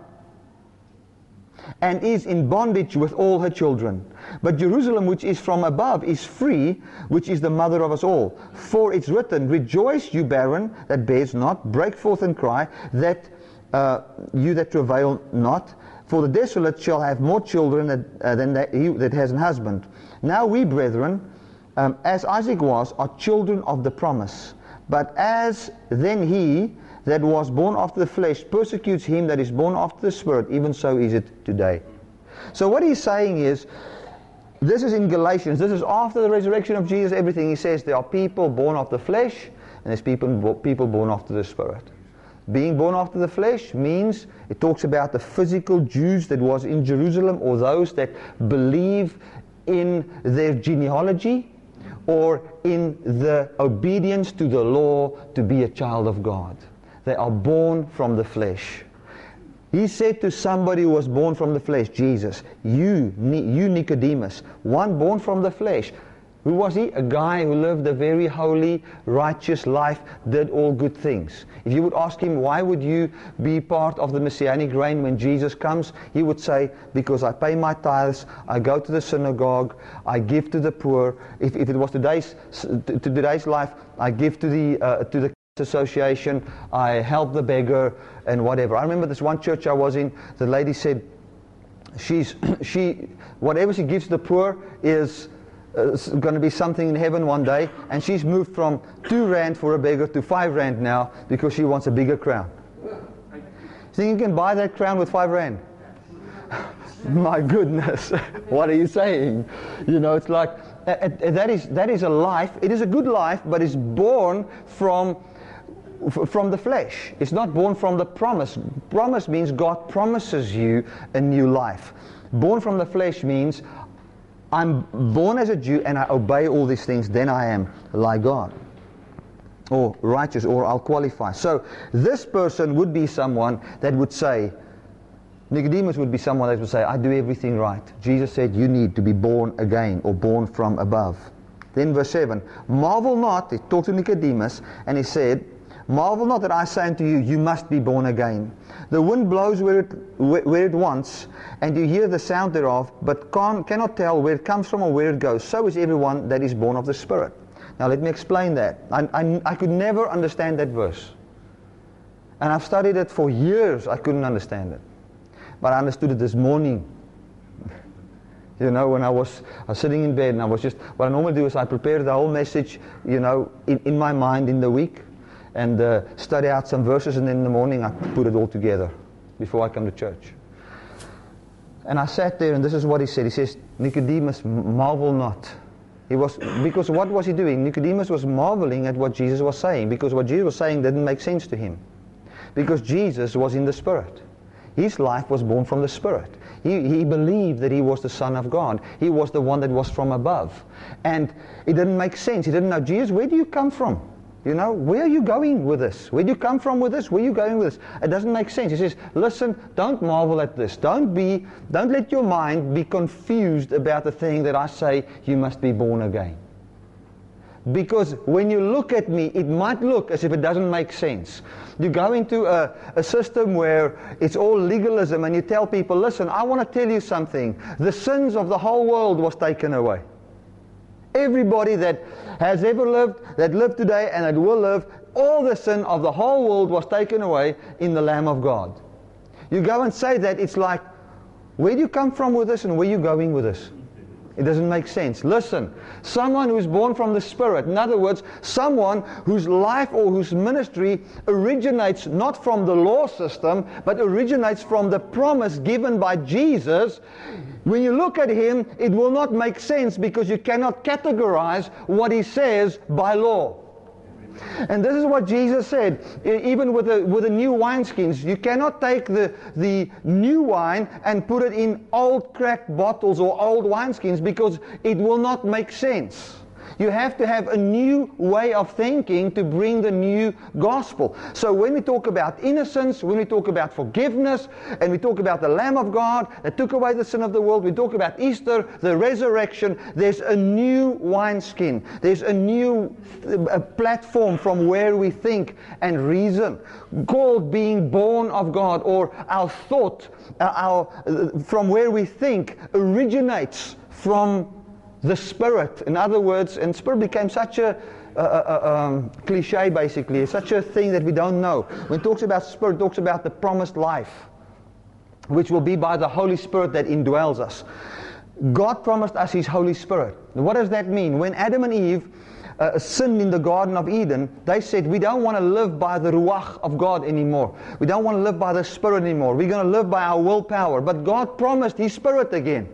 and is in bondage with all her children. But Jerusalem, which is from above, is free, which is the mother of us all. For it's written, Rejoice, you barren that bears not, break forth and cry, that uh, you that travail not. For the desolate shall have more children uh, than that, he that has an husband. Now we, brethren, um, as Isaac was, are children of the promise. But as then he that was born after the flesh persecutes him that is born after the spirit, even so is it today. So what he's saying is, this is in Galatians, this is after the resurrection of Jesus, everything. He says there are people born of the flesh, and there's people, people born after the spirit. Being born after the flesh means it talks about the physical Jews that was in Jerusalem or those that believe in their genealogy or in the obedience to the law to be a child of God. They are born from the flesh. He said to somebody who was born from the flesh, Jesus, you, you Nicodemus, one born from the flesh. Who was he? A guy who lived a very holy, righteous life, did all good things. If you would ask him, why would you be part of the Messianic reign when Jesus comes? He would say, because I pay my tithes, I go to the synagogue, I give to the poor. If, if it was today's, to today's life, I give to the, uh, to the association, I help the beggar and whatever. I remember this one church I was in, the lady said, she's, she, whatever she gives the poor is uh, going to be something in heaven one day, and she's moved from two rand for a beggar to five rand now because she wants a bigger crown. You think you can buy that crown with five rand? My goodness, what are you saying? You know, it's like, that is, that is a life, it is a good life, but it's born from from the flesh. It's not born from the promise. Promise means God promises you a new life. Born from the flesh means I'm born as a Jew and I obey all these things, then I am like God. Or righteous, or I'll qualify. So this person would be someone that would say, Nicodemus would be someone that would say, I do everything right. Jesus said, You need to be born again or born from above. Then verse 7 Marvel not, he talked to Nicodemus, and he said, Marvel not that I say unto you, you must be born again. The wind blows where it, where it wants, and you hear the sound thereof, but can, cannot tell where it comes from or where it goes. So is everyone that is born of the Spirit. Now let me explain that. I, I, I could never understand that verse. And I've studied it for years. I couldn't understand it. But I understood it this morning. You know, when I was, I was sitting in bed and I was just, what I normally do is I prepare the whole message, you know, in, in my mind in the week and uh, study out some verses, and then in the morning I put it all together before I come to church. And I sat there, and this is what he said. He says, Nicodemus, marvel not. He was because what was he doing? Nicodemus was marveling at what Jesus was saying because what Jesus was saying didn't make sense to him. Because Jesus was in the Spirit. His life was born from the Spirit. He, he believed that he was the Son of God. He was the one that was from above. And it didn't make sense. He didn't know, Jesus, where do you come from? You know, where are you going with this? Where do you come from with this? Where are you going with this? It doesn't make sense. He says, listen, don't marvel at this. Don't be, don't let your mind be confused about the thing that I say you must be born again. Because when you look at me, it might look as if it doesn't make sense. You go into a, a system where it's all legalism and you tell people, listen, I want to tell you something. The sins of the whole world was taken away. Everybody that has ever lived, that lived today, and that will live, all the sin of the whole world was taken away in the Lamb of God. You go and say that, it's like, where do you come from with this and where are you going with this? It doesn't make sense. Listen, someone who's born from the Spirit, in other words, someone whose life or whose ministry originates not from the law system, but originates from the promise given by Jesus, when you look at him, it will not make sense because you cannot categorize what he says by law. And this is what Jesus said, even with the, with the new wineskins. You cannot take the, the new wine and put it in old cracked bottles or old wineskins because it will not make sense. You have to have a new way of thinking to bring the new gospel. So when we talk about innocence, when we talk about forgiveness, and we talk about the Lamb of God that took away the sin of the world, we talk about Easter, the resurrection, there's a new wineskin. There's a new a platform from where we think and reason called being born of God or our thought, uh, our, uh, from where we think originates from the Spirit. In other words, and Spirit became such a, a, a um, cliche basically, such a thing that we don't know. When it talks about Spirit, it talks about the promised life, which will be by the Holy Spirit that indwells us. God promised us His Holy Spirit. What does that mean? When Adam and Eve uh, sinned in the Garden of Eden, they said, We don't want to live by the Ruach of God anymore. We don't want to live by the Spirit anymore. We're going to live by our willpower. But God promised His Spirit again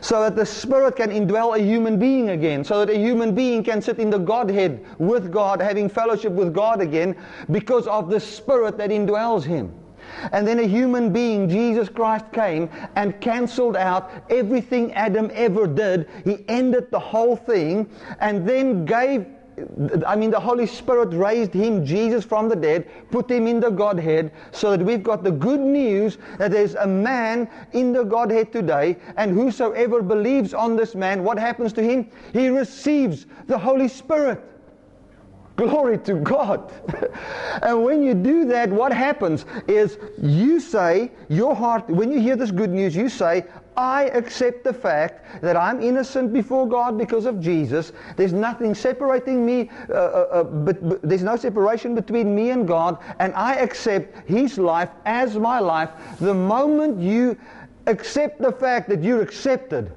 so that the Spirit can indwell a human being again, so that a human being can sit in the Godhead with God, having fellowship with God again, because of the Spirit that indwells him. And then a human being, Jesus Christ, came and canceled out everything Adam ever did. He ended the whole thing and then gave I mean, the Holy Spirit raised him, Jesus, from the dead, put him in the Godhead, so that we've got the good news that there's a man in the Godhead today, and whosoever believes on this man, what happens to him? He receives the Holy Spirit. Glory to God. and when you do that, what happens is you say, your heart, when you hear this good news, you say, I accept the fact that I'm innocent before God because of Jesus. There's nothing separating me, uh, uh, uh, but, but, there's no separation between me and God, and I accept His life as my life. The moment you accept the fact that you're accepted,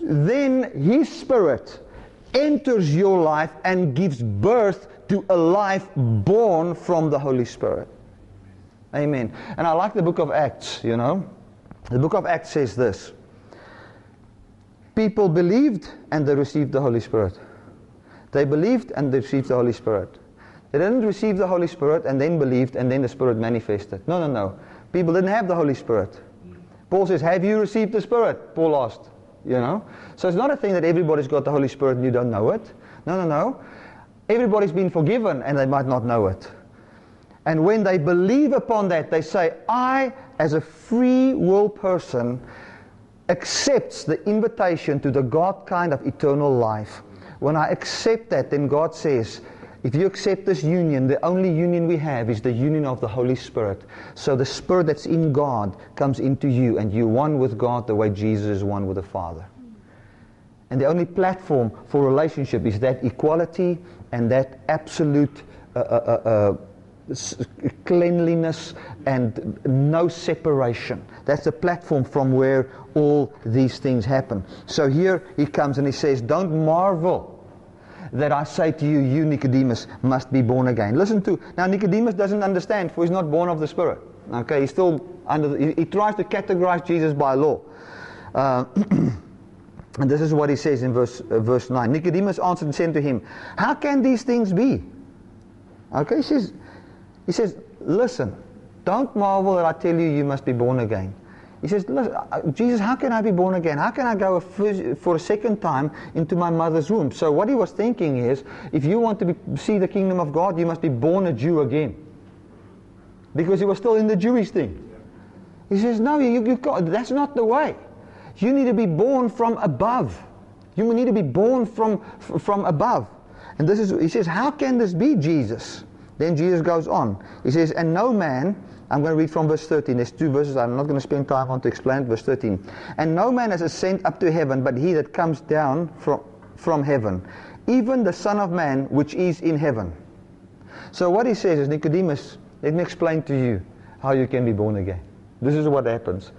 then His Spirit enters your life and gives birth to a life born from the Holy Spirit. Amen. And I like the book of Acts, you know. The book of Acts says this People believed and they received the Holy Spirit. They believed and they received the Holy Spirit. They didn't receive the Holy Spirit and then believed and then the Spirit manifested. No, no, no. People didn't have the Holy Spirit. Paul says, Have you received the Spirit? Paul asked. You know? So it's not a thing that everybody's got the Holy Spirit and you don't know it. No, no, no. Everybody's been forgiven and they might not know it. And when they believe upon that, they say, I, as a free will person, accepts the invitation to the God kind of eternal life. When I accept that, then God says, if you accept this union, the only union we have is the union of the Holy Spirit. So the Spirit that's in God comes into you, and you're one with God the way Jesus is one with the Father. And the only platform for relationship is that equality and that absolute uh, uh, uh, uh cleanliness and no separation. That's the platform from where all these things happen. So here he comes and he says, Don't marvel that I say to you, you Nicodemus must be born again. Listen to, now Nicodemus doesn't understand, for he's not born of the Spirit. Okay, he's still under, the, he, he, tries to categorize Jesus by law. Uh, and this is what he says in verse, uh, verse 9. Nicodemus answered and said to him, How can these things be? Okay, he says, he says, listen, don't marvel that I tell you you must be born again. He says, Jesus, how can I be born again? How can I go for a second time into my mother's womb? So what he was thinking is, if you want to be, see the kingdom of God, you must be born a Jew again. Because he was still in the Jewish thing. He says, no, you, you that's not the way. You need to be born from above. You need to be born from, from above. And this is, he says, how can this be, Jesus? Then Jesus goes on. He says, And no man, I'm going to read from verse 13. There's two verses I'm not going to spend time on to explain. Verse 13. And no man has ascended up to heaven, but he that comes down from, from heaven, even the Son of Man which is in heaven. So what he says is, Nicodemus, let me explain to you how you can be born again. This is what happens.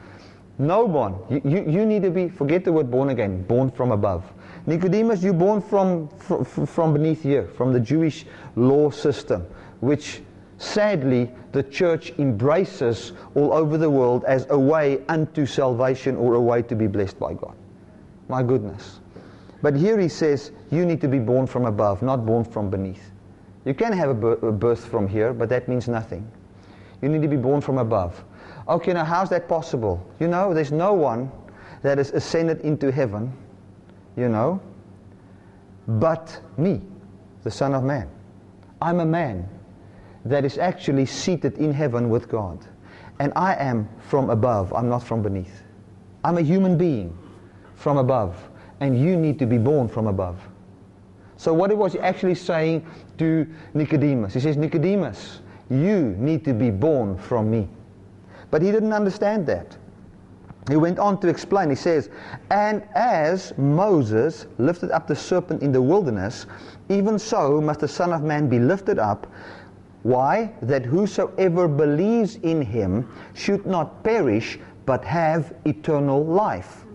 No one, you, you, you need to be, forget the word born again, born from above. Nicodemus, you're born from, from, from beneath here, from the Jewish law system which sadly the church embraces all over the world as a way unto salvation or a way to be blessed by God. My goodness. But here he says, you need to be born from above, not born from beneath. You can have a birth from here, but that means nothing. You need to be born from above. Okay, now how's that possible? You know, there's no one that has ascended into heaven, you know, but me, the Son of Man. I'm a man that is actually seated in heaven with God. And I am from above, I'm not from beneath. I'm a human being from above. And you need to be born from above. So what it was actually saying to Nicodemus? He says, Nicodemus, you need to be born from me. But he didn't understand that. He went on to explain. He says, And as Moses lifted up the serpent in the wilderness, even so must the Son of Man be lifted up. Why? That whosoever believes in him should not perish, but have eternal life.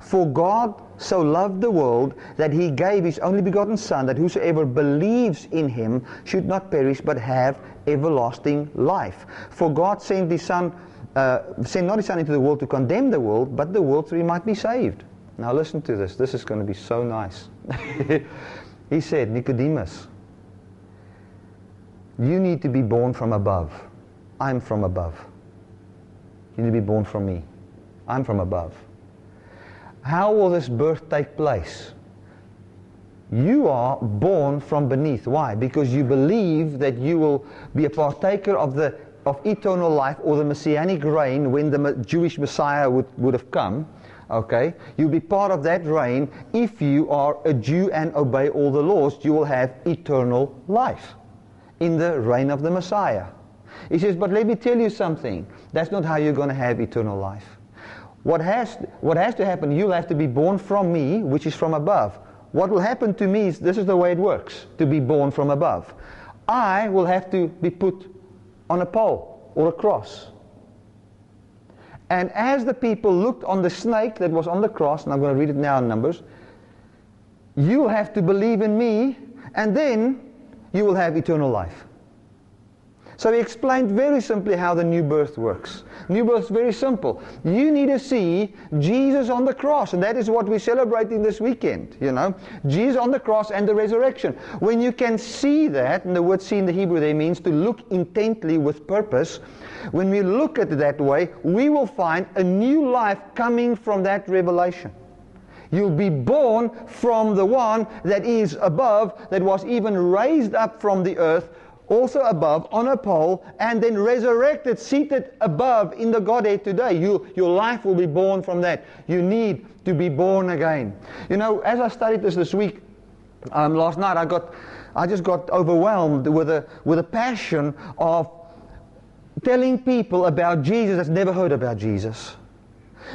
For God so loved the world that he gave his only begotten Son, that whosoever believes in him should not perish, but have everlasting life. For God sent his Son, uh, sent not his Son into the world to condemn the world, but the world through him might be saved. Now listen to this. This is going to be so nice. he said, Nicodemus, you need to be born from above. I'm from above. You need to be born from me. I'm from above. How will this birth take place? You are born from beneath. Why? Because you believe that you will be a partaker of the of eternal life or the messianic reign when the Jewish Messiah would, would have come. Okay? You'll be part of that reign if you are a Jew and obey all the laws. You will have eternal life in the reign of the Messiah. He says, but let me tell you something. That's not how you're going to have eternal life. What has, what has to happen, you'll have to be born from me, which is from above. What will happen to me is this is the way it works, to be born from above. I will have to be put on a pole or a cross. And as the people looked on the snake that was on the cross, and I'm going to read it now in Numbers, you have to believe in me, and then you will have eternal life. So he explained very simply how the new birth works. New birth is very simple. You need to see Jesus on the cross, and that is what we're celebrating this weekend, you know. Jesus on the cross and the resurrection. When you can see that, and the word see in the Hebrew there means to look intently with purpose, when we look at it that way, we will find a new life coming from that revelation. You'll be born from the one that is above, that was even raised up from the earth, also above on a pole, and then resurrected, seated above in the Godhead today. You, your life will be born from that. You need to be born again. You know, as I studied this this week, um, last night I got, I just got overwhelmed with a with a passion of telling people about Jesus that's never heard about Jesus,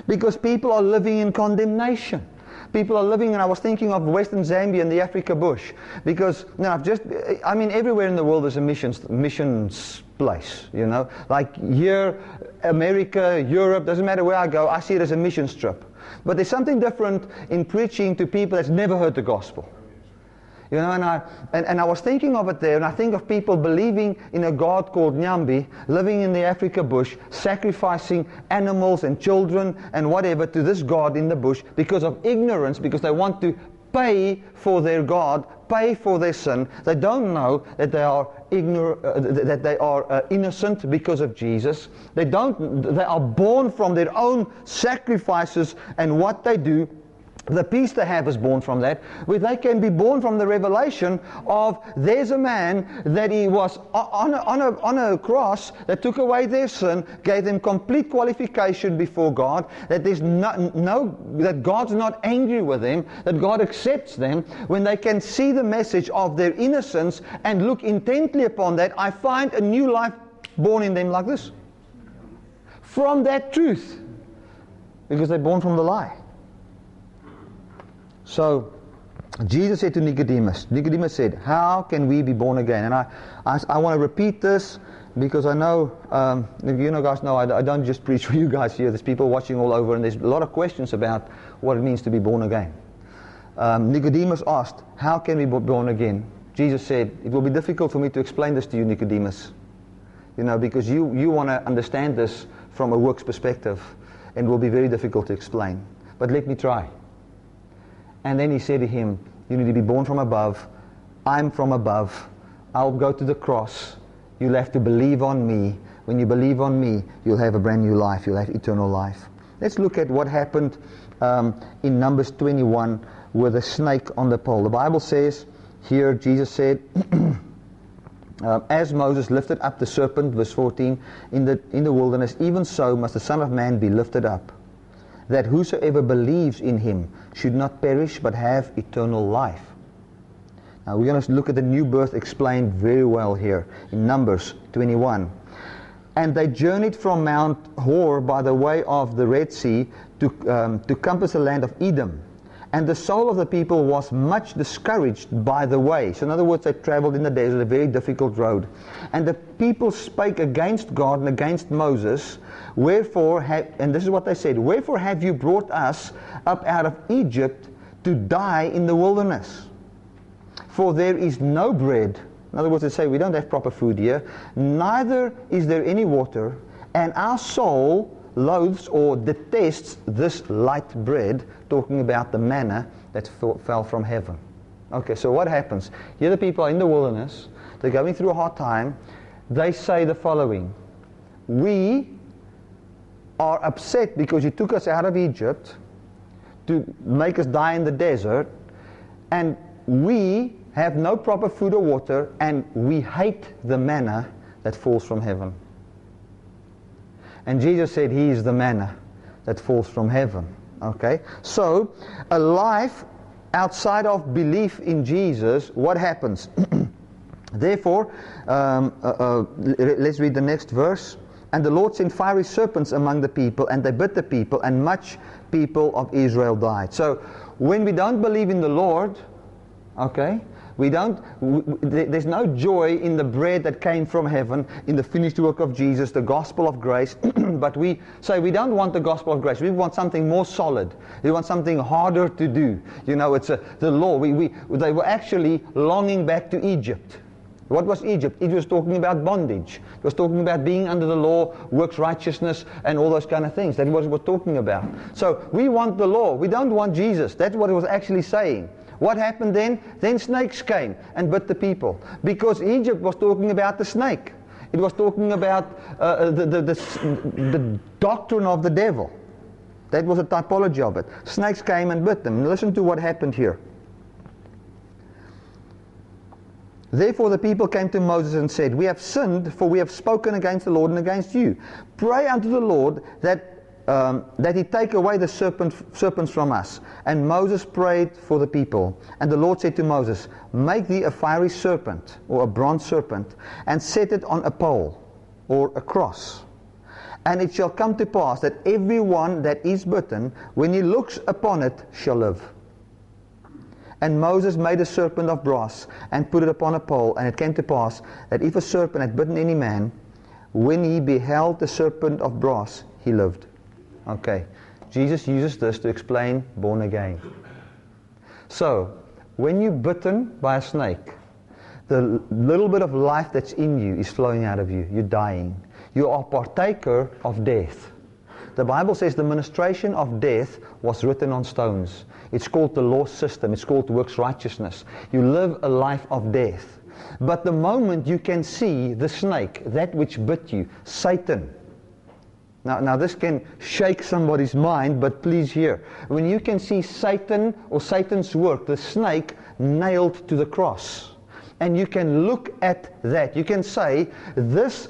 because people are living in condemnation people are living, and I was thinking of Western Zambia and the Africa bush, because you know, I've just, I mean, everywhere in the world there's a missions, missions place, you know, like here, America, Europe, doesn't matter where I go, I see it as a mission trip. But there's something different in preaching to people that's never heard the gospel. You know, and I, and, and I was thinking of it there, and I think of people believing in a God called Nyambi, living in the Africa bush, sacrificing animals and children and whatever to this God in the bush because of ignorance, because they want to pay for their God, pay for their sin. They don't know that they are ignor- uh, that they are uh, innocent because of Jesus. They don't. They are born from their own sacrifices and what they do the peace they have is born from that, where they can be born from the revelation of there's a man that he was on a, on, a, on a cross that took away their sin, gave them complete qualification before God, that there's no, no that God's not angry with them, that God accepts them, when they can see the message of their innocence and look intently upon that, I find a new life born in them like this. From that truth. Because they're born from the lie. So Jesus said to Nicodemus, Nicodemus said, How can we be born again? And I, I, I want to repeat this because I know, um, you know, guys no, I, I, don't just preach for you guys here. There's people watching all over, and there's a lot of questions about what it means to be born again. Um, Nicodemus asked, How can we be born again? Jesus said, It will be difficult for me to explain this to you, Nicodemus. You know, because you, you want to understand this from a works perspective, and it will be very difficult to explain. But let me try. And then he said to him, You need to be born from above. I'm from above. I'll go to the cross. You'll have to believe on me. When you believe on me, you'll have a brand new life. You'll have eternal life. Let's look at what happened um, in Numbers 21 with a snake on the pole. The Bible says here, Jesus said, uh, As Moses lifted up the serpent, verse 14, in the, in the wilderness, even so must the Son of Man be lifted up, that whosoever believes in him should not perish but have eternal life. Now we're going to look at the new birth explained very well here in Numbers 21. And they journeyed from Mount Hor by the way of the Red Sea to, um, to compass the land of Edom. And the soul of the people was much discouraged by the way. So, in other words, they traveled in the desert, a very difficult road. And the people spake against God and against Moses. Wherefore, have, and this is what they said, Wherefore have you brought us up out of Egypt to die in the wilderness? For there is no bread. In other words, they say, We don't have proper food here. Neither is there any water. And our soul loathes or detests this light bread, talking about the manna that fell from heaven. Okay, so what happens? Here the people are in the wilderness, they're going through a hard time. They say the following We are upset because you took us out of Egypt to make us die in the desert, and we have no proper food or water, and we hate the manna that falls from heaven. And Jesus said, He is the manna that falls from heaven. Okay? So, a life outside of belief in Jesus, what happens? Therefore, um, uh, uh, let's read the next verse. And the Lord sent fiery serpents among the people, and they bit the people, and much people of Israel died. So, when we don't believe in the Lord, okay, we don't, there's no joy in the bread that came from heaven, in the finished work of Jesus, the gospel of grace. but we say we don't want the gospel of grace. We want something more solid. We want something harder to do. You know, it's a, the law. We, we, they were actually longing back to Egypt. What was Egypt? It was talking about bondage. It was talking about being under the law, works righteousness, and all those kind of things. That was what was talking about. So we want the law. We don't want Jesus. That's what it was actually saying. What happened then? Then snakes came and bit the people. Because Egypt was talking about the snake. It was talking about uh, uh, the, the, the, the doctrine of the devil. That was a typology of it. Snakes came and bit them. Listen to what happened here. Therefore the people came to Moses and said, We have sinned, for we have spoken against the Lord and against you. Pray unto the Lord that um, that he take away the serpent, serpents from us. And Moses prayed for the people. And the Lord said to Moses, Make thee a fiery serpent, or a bronze serpent, and set it on a pole, or a cross. And it shall come to pass that every one that is bitten, when he looks upon it, shall live. And Moses made a serpent of brass, and put it upon a pole. And it came to pass that if a serpent had bitten any man, when he beheld the serpent of brass, he lived. Okay. Jesus uses this to explain born again. So, when you're bitten by a snake, the little bit of life that's in you is flowing out of you. You're dying. You are a partaker of death. The Bible says the ministration of death was written on stones. It's called the law system. It's called works righteousness. You live a life of death. But the moment you can see the snake, that which bit you, Satan, now, now this can shake somebody's mind, but please hear. When you can see Satan or Satan's work, the snake nailed to the cross, and you can look at that, you can say, this,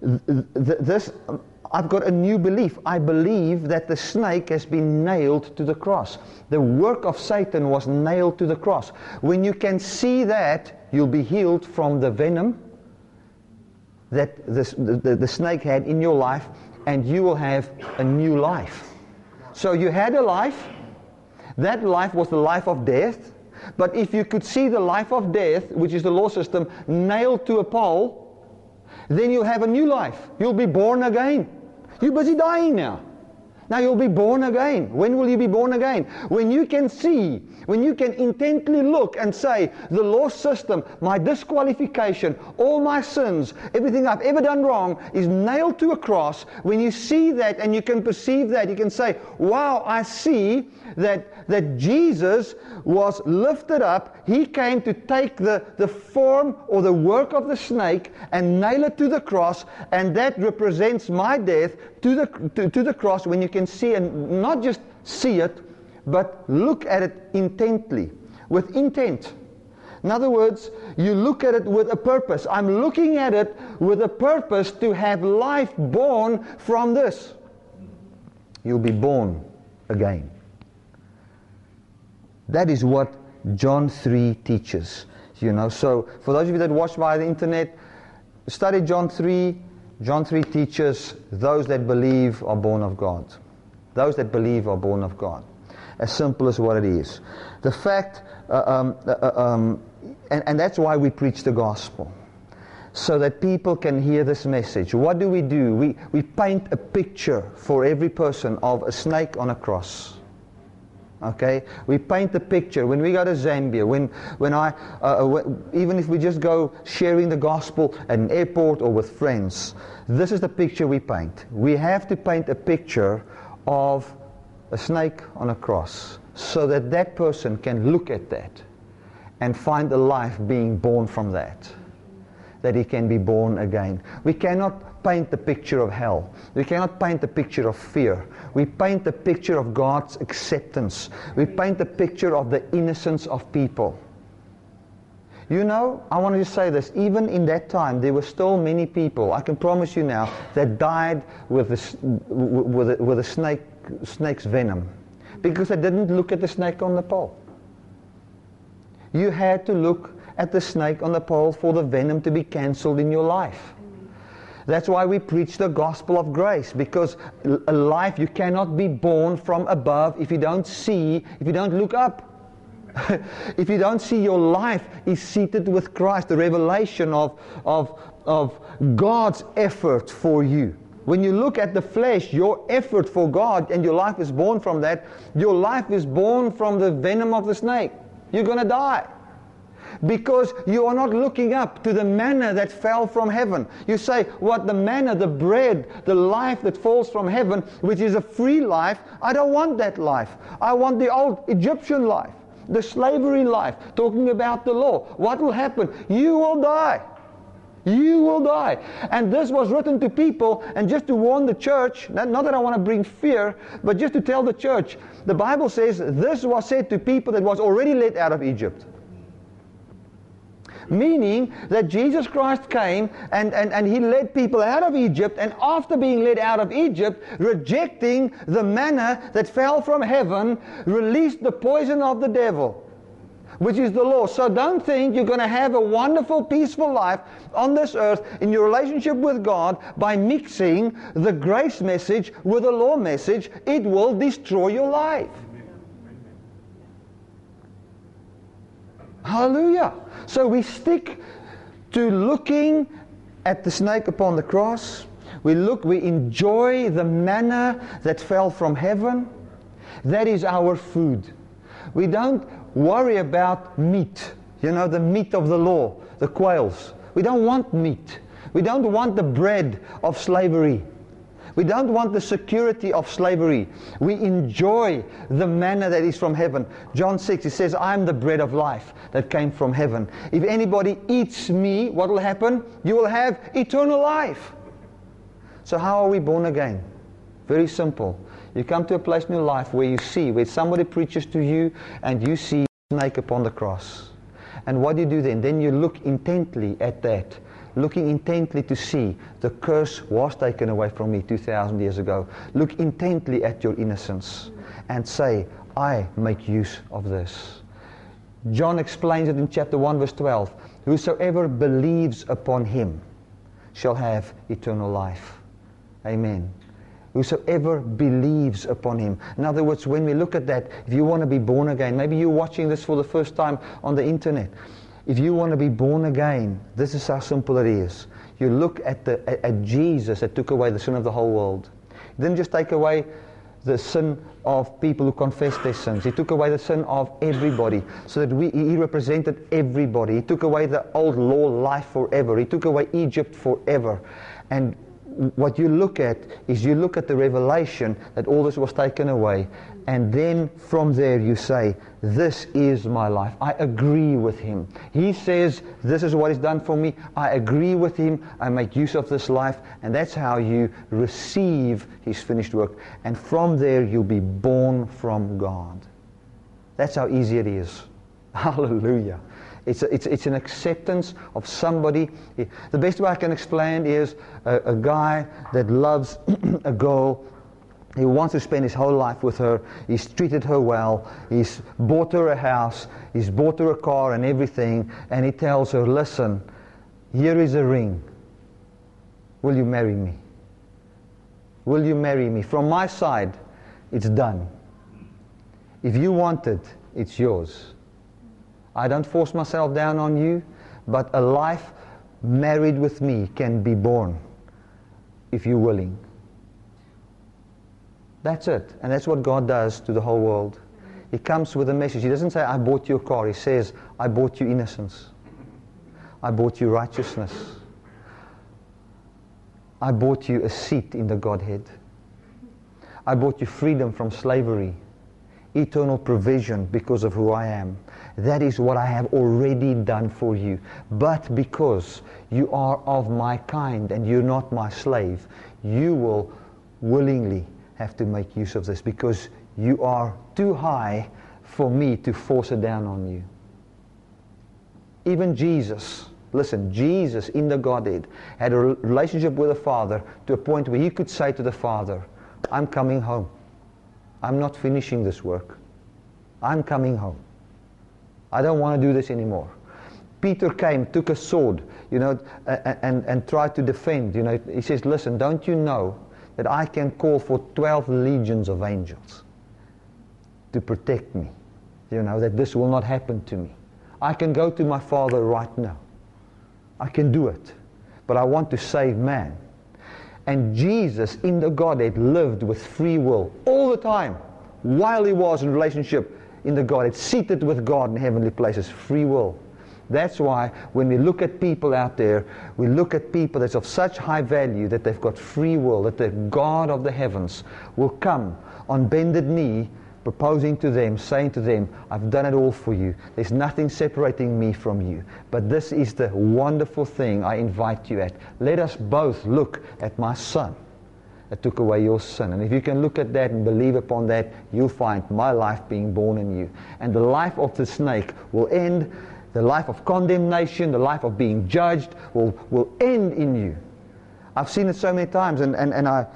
this, I've got a new belief. I believe that the snake has been nailed to the cross. The work of Satan was nailed to the cross. When you can see that, you'll be healed from the venom that the, the, the snake had in your life and you will have a new life. So you had a life. That life was the life of death. But if you could see the life of death, which is the law system, nailed to a pole, then you'll have a new life. You'll be born again. You're busy dying now. Now you'll be born again. When will you be born again? When you can see, when you can intently look and say, the law system, my disqualification, all my sins, everything I've ever done wrong is nailed to a cross. When you see that and you can perceive that, you can say, wow, I see that, that Jesus was lifted up. He came to take the, the form or the work of the snake and nail it to the cross, and that represents my death to the, to, to the cross when you can see and not just see it, but look at it intently, with intent. In other words, you look at it with a purpose. I'm looking at it with a purpose to have life born from this. You'll be born again. That is what John 3 teaches. You know, so for those of you that watch via the internet, study John 3. John 3 teaches those that believe are born of God. Those that believe are born of God. As simple as what it is. The fact, uh, um, uh, uh um, and, and that's why we preach the gospel. So that people can hear this message. What do we do? We, we paint a picture for every person of a snake on a cross. Okay, we paint the picture when we go to Zambia. When when I uh, uh even if we just go sharing the gospel at an airport or with friends, this is the picture we paint. We have to paint a picture of a snake on a cross, so that that person can look at that and find a life being born from that. That he can be born again. We cannot paint the picture of hell. We cannot paint the picture of fear. We paint the picture of God's acceptance. We paint the picture of the innocence of people. You know, I want to say this. Even in that time, there were still many people, I can promise you now, that died with a, with a, with a snake, snake's venom because they didn't look at the snake on the pole. You had to look at the snake on the pole for the venom to be cancelled in your life. That's why we preach the gospel of grace because a life you cannot be born from above if you don't see, if you don't look up. if you don't see your life is seated with Christ, the revelation of, of, of God's effort for you. When you look at the flesh, your effort for God and your life is born from that, your life is born from the venom of the snake. You're going to die because you are not looking up to the manna that fell from heaven. You say, What the manna, the bread, the life that falls from heaven, which is a free life, I don't want that life. I want the old Egyptian life, the slavery life, talking about the law. What will happen? You will die. You will die. And this was written to people, and just to warn the church, not that I want to bring fear, but just to tell the church, the Bible says this was said to people that was already led out of Egypt. Meaning that Jesus Christ came and, and, and he led people out of Egypt, and after being led out of Egypt, rejecting the manna that fell from heaven, released the poison of the devil which is the law. So don't think you're going to have a wonderful, peaceful life on this earth in your relationship with God by mixing the grace message with the law message. It will destroy your life. Hallelujah. So we stick to looking at the snake upon the cross. We look, we enjoy the manna that fell from heaven. That is our food. We don't worry about meat, you know, the meat of the law, the quails. We don't want meat. We don't want the bread of slavery. We don't want the security of slavery. We enjoy the manna that is from heaven. John 6, it says, I am the bread of life that came from heaven. If anybody eats me, what will happen? You will have eternal life. So, how are we born again? Very simple. You come to a place in your life where you see, where somebody preaches to you and you see snake upon the cross. And what do you do then? Then you look intently at that looking intently to see the curse was taken away from me 2,000 years ago. Look intently at your innocence and say, I make use of this. John explains it in chapter 1, verse 12. Whosoever believes upon him shall have eternal life. Amen. Whosoever believes upon him. In other words, when we look at that, if you want to be born again, maybe you're watching this for the first time on the internet. If you want to be born again, this is how simple it is. You look at, the, at, at Jesus that took away the sin of the whole world. He didn't just take away the sin of people who confess their sins. He took away the sin of everybody so that we, he represented everybody. He took away the old law life forever. He took away Egypt forever. And what you look at is you look at the revelation that all this was taken away. And then from there you say, This is my life. I agree with him. He says, This is what he's done for me. I agree with him. I make use of this life. And that's how you receive his finished work. And from there you'll be born from God. That's how easy it is. Hallelujah. It's, a, it's, it's an acceptance of somebody. The best way I can explain is a, a guy that loves a girl. He wants to spend his whole life with her. He's treated her well. He's bought her a house. He's bought her a car and everything. And he tells her, listen, here is a ring. Will you marry me? Will you marry me? From my side, it's done. If you want it, it's yours. I don't force myself down on you, but a life married with me can be born if you're willing. That's it. And that's what God does to the whole world. He comes with a message. He doesn't say, I bought you a car. He says, I bought you innocence. I bought you righteousness. I bought you a seat in the Godhead. I bought you freedom from slavery, eternal provision because of who I am. That is what I have already done for you. But because you are of my kind and you're not my slave, you will willingly have to make use of this because you are too high for me to force it down on you. Even Jesus, listen, Jesus in the Godhead had a relationship with the Father to a point where he could say to the Father, I'm coming home. I'm not finishing this work. I'm coming home. I don't want to do this anymore. Peter came, took a sword, you know, and, and, and tried to defend. You know, he says, listen, don't you know that I can call for 12 legions of angels to protect me? You know, that this will not happen to me. I can go to my Father right now. I can do it. But I want to save man. And Jesus in the Godhead lived with free will all the time while he was in relationship in the Godhead, seated with God in heavenly places, free will. That's why when we look at people out there, we look at people that's of such high value that they've got free will, that the God of the heavens will come on bended knee, proposing to them, saying to them, I've done it all for you. There's nothing separating me from you. But this is the wonderful thing I invite you at. Let us both look at my son that took away your sin. And if you can look at that and believe upon that, you'll find my life being born in you. And the life of the snake will end, the life of condemnation, the life of being judged will, will end in you. I've seen it so many times, and, and, and I,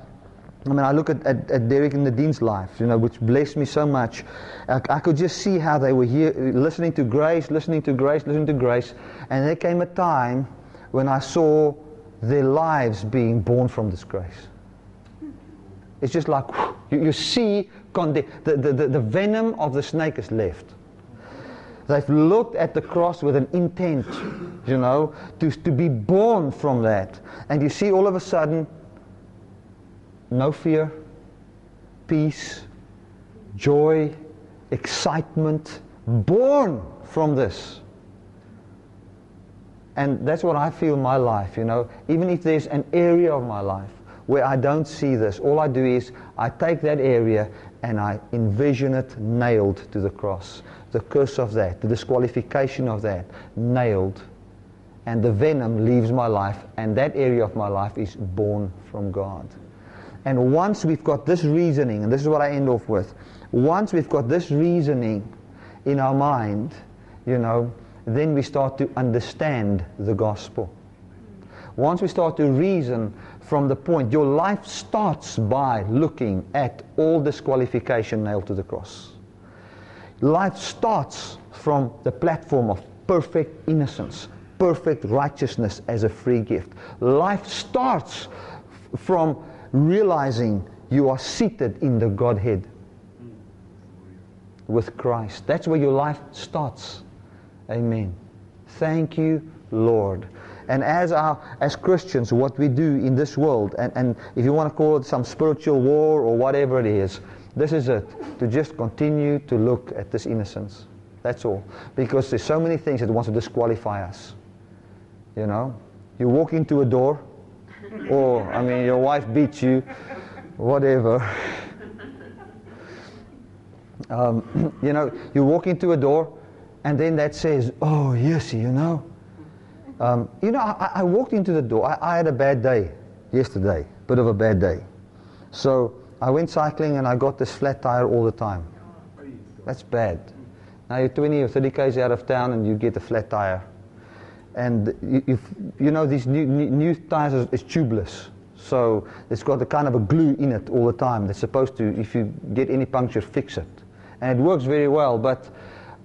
I mean, I look at, at, at Derek and Nadine's life, you know, which blessed me so much. I, I, could just see how they were here, listening to grace, listening to grace, listening to grace. And there came a time when I saw their lives being born from this grace. It's just like you, you see the, the, the, the venom of the snake is left. They've looked at the cross with an intent, you know, to, to be born from that. And you see all of a sudden, no fear, peace, joy, excitement, born from this. And that's what I feel in my life, you know. Even if there's an area of my life where I don't see this. All I do is I take that area and I envision it nailed to the cross. The curse of that, the disqualification of that, nailed. And the venom leaves my life, and that area of my life is born from God. And once we've got this reasoning, and this is what I end off with, once we've got this reasoning in our mind, you know, then we start to understand the gospel. Once we start to reason from the point, your life starts by looking at all disqualification nailed to the cross. Life starts from the platform of perfect innocence, perfect righteousness as a free gift. Life starts from realizing you are seated in the Godhead with Christ. That's where your life starts. Amen. Thank you, Lord. And as, our, as Christians, what we do in this world, and, and if you want to call it some spiritual war or whatever it is, this is it. To just continue to look at this innocence. That's all. Because there's so many things that wants to disqualify us. You know? You walk into a door, or, I mean, your wife beats you, whatever. Um, you know, you walk into a door, and then that says, oh, yes, you know. Um, you know, I, I, walked into the door. I, I, had a bad day yesterday, bit of a bad day. So I went cycling and I got this flat tire all the time. That's bad. Now you're 20 or 30 k's out of town and you get a flat tire. And you, you know, these new, new tires is, is tubeless. So it's got a kind of a glue in it all the time that's supposed to, if you get any puncture, fix it. And it works very well, but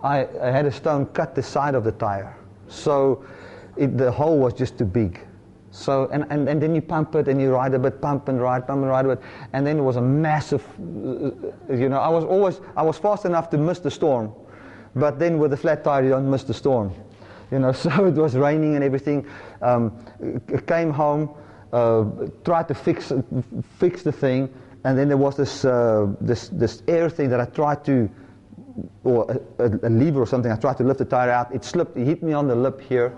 I, I had a stone cut the side of the tire. So it, the hole was just too big. So, and, and, and then you pump it and you ride a bit, pump and ride, pump and ride a bit. And then it was a massive, uh, you know, I was always, I was fast enough to miss the storm. But then with a flat tire, you don't miss the storm. You know, so it was raining and everything. Um, came home, uh, tried to fix, fix the thing. And then there was this, uh, this, this air thing that I tried to, or a, a lever or something, I tried to lift the tire out. It slipped, it hit me on the lip here.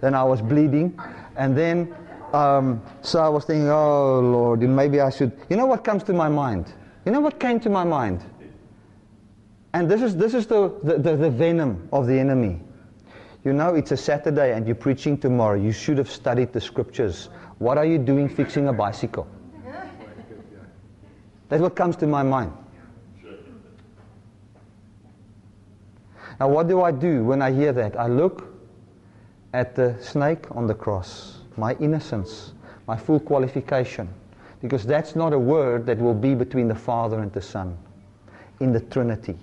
Then I was bleeding. And then, um, so I was thinking, oh Lord, maybe I should. You know what comes to my mind? You know what came to my mind? And this is, this is the, the, the, the venom of the enemy. You know, it's a Saturday and you're preaching tomorrow. You should have studied the scriptures. What are you doing fixing a bicycle? That's what comes to my mind. Now, what do I do when I hear that? I look at the snake on the cross, my innocence, my full qualification. Because that's not a word that will be between the Father and the Son in the Trinity.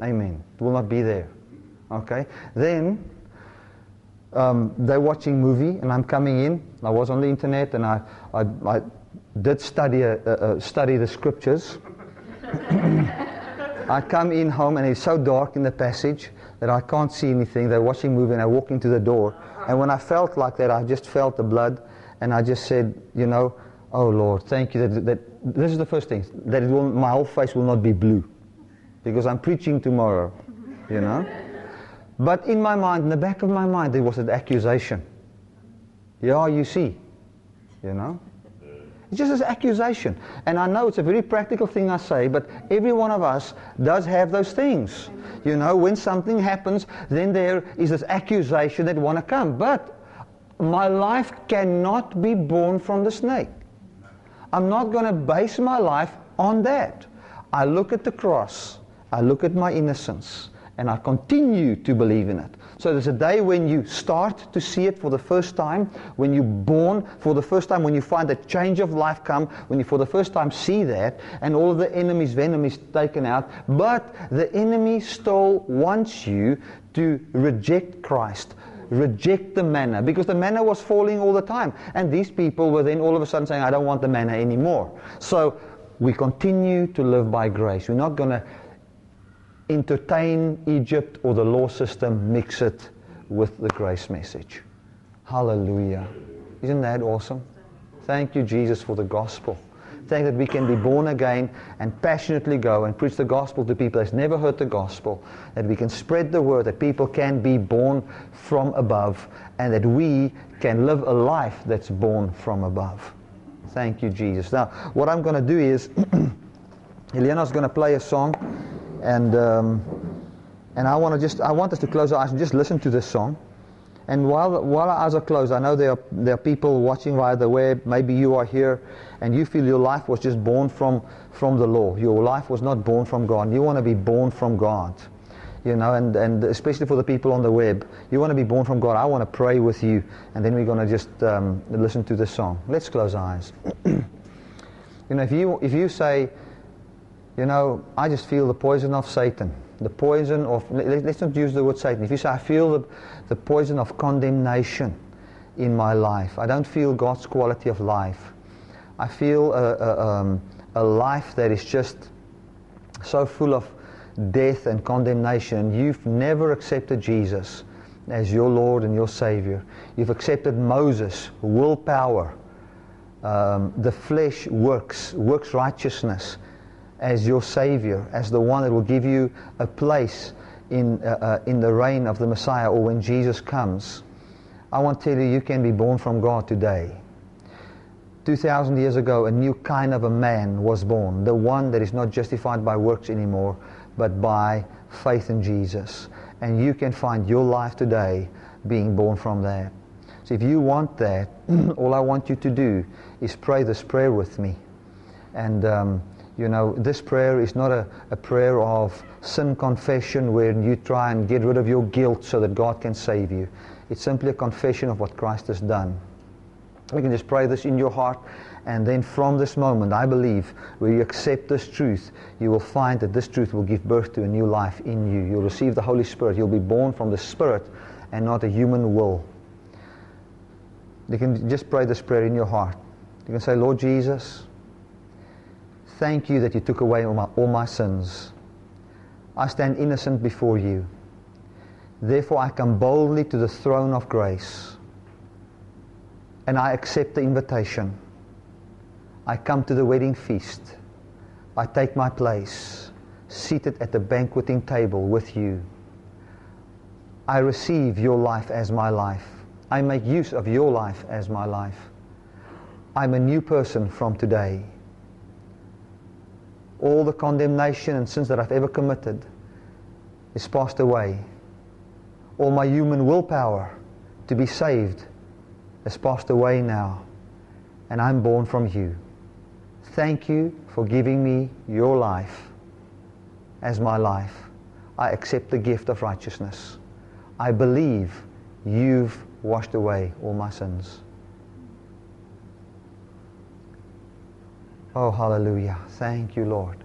Amen. It will not be there. Okay? Then um, they're watching movie and I'm coming in. I was on the internet and I, I, I did study, uh, uh, study the scriptures. I come in home and it's so dark in the passage that I can't see anything. They're watching movie and I walk into the door. And when I felt like that, I just felt the blood and I just said, you know, oh Lord, thank you that, that this is the first thing, that it will, my whole face will not be blue because I'm preaching tomorrow, you know. But in my mind, in the back of my mind, there was an accusation. Yeah, you see, you know. Just an accusation. And I know it's a very practical thing I say, but every one of us does have those things. You know, when something happens, then there is this accusation that want to come. But my life cannot be born from the snake. I'm not going to base my life on that. I look at the cross. I look at my innocence. And I continue to believe in it. So there's a day when you start to see it for the first time, when you're born for the first time, when you find that change of life come, when you for the first time see that, and all of the enemy's venom is taken out. But the enemy still wants you to reject Christ, reject the manna, because the manna was falling all the time. And these people were then all of a sudden saying, I don't want the manna anymore. So we continue to live by grace. We're not going to entertain Egypt or the law system, mix it with the grace message. Hallelujah. Isn't that awesome? Thank you, Jesus, for the gospel. Thank that we can be born again and passionately go and preach the gospel to people that's never heard the gospel. That we can spread the word, that people can be born from above, and that we can live a life that's born from above. Thank you, Jesus. Now, what I'm going to do is, Elena's going to play a song. And, um, and I want to just, I want us to close our eyes and just listen to this song. And while, while our eyes are closed, I know there are, there are people watching via the web. Maybe you are here and you feel your life was just born from, from the law. Your life was not born from God. You want to be born from God. You know, and, and especially for the people on the web, you want to be born from God. I want to pray with you, and then we're going to just um, listen to this song. Let's close our eyes. you know, if you, if you say, you know, I just feel the poison of Satan. The poison of, let's not use the word Satan. If you say, I feel the, the poison of condemnation in my life, I don't feel God's quality of life. I feel a, a, um, a life that is just so full of death and condemnation. You've never accepted Jesus as your Lord and your Savior. You've accepted Moses, willpower, um, the flesh works, works righteousness as your Savior, as the one that will give you a place in, uh, uh, in the reign of the Messiah or when Jesus comes. I want to tell you, you can be born from God today. 2,000 years ago, a new kind of a man was born, the one that is not justified by works anymore, but by faith in Jesus. And you can find your life today being born from that. So if you want that, all I want you to do is pray this prayer with me. And, um, you know, this prayer is not a, a prayer of sin confession where you try and get rid of your guilt so that God can save you. It's simply a confession of what Christ has done. You can just pray this in your heart, and then from this moment, I believe, where you accept this truth, you will find that this truth will give birth to a new life in you. You'll receive the Holy Spirit. You'll be born from the Spirit and not a human will. You can just pray this prayer in your heart. You can say, Lord Jesus, thank you that you took away all my, all my sins. I stand innocent before you. Therefore, I come boldly to the throne of grace and I accept the invitation. I come to the wedding feast. I take my place, seated at the banqueting table with you. I receive your life as my life. I make use of your life as my life. I'm a new person from today. All the condemnation and sins that I've ever committed is passed away. All my human willpower to be saved has passed away now, and I'm born from you. Thank you for giving me your life as my life. I accept the gift of righteousness. I believe you've washed away all my sins. Oh, hallelujah. Thank you, Lord,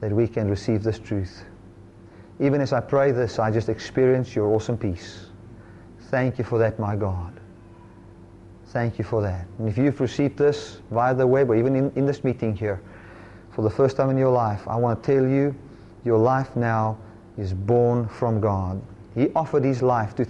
that we can receive this truth. Even as I pray this, I just experience your awesome peace. Thank you for that, my God. Thank you for that. And if you've received this via the web or even in, in this meeting here for the first time in your life, I want to tell you your life now is born from God. He offered his life to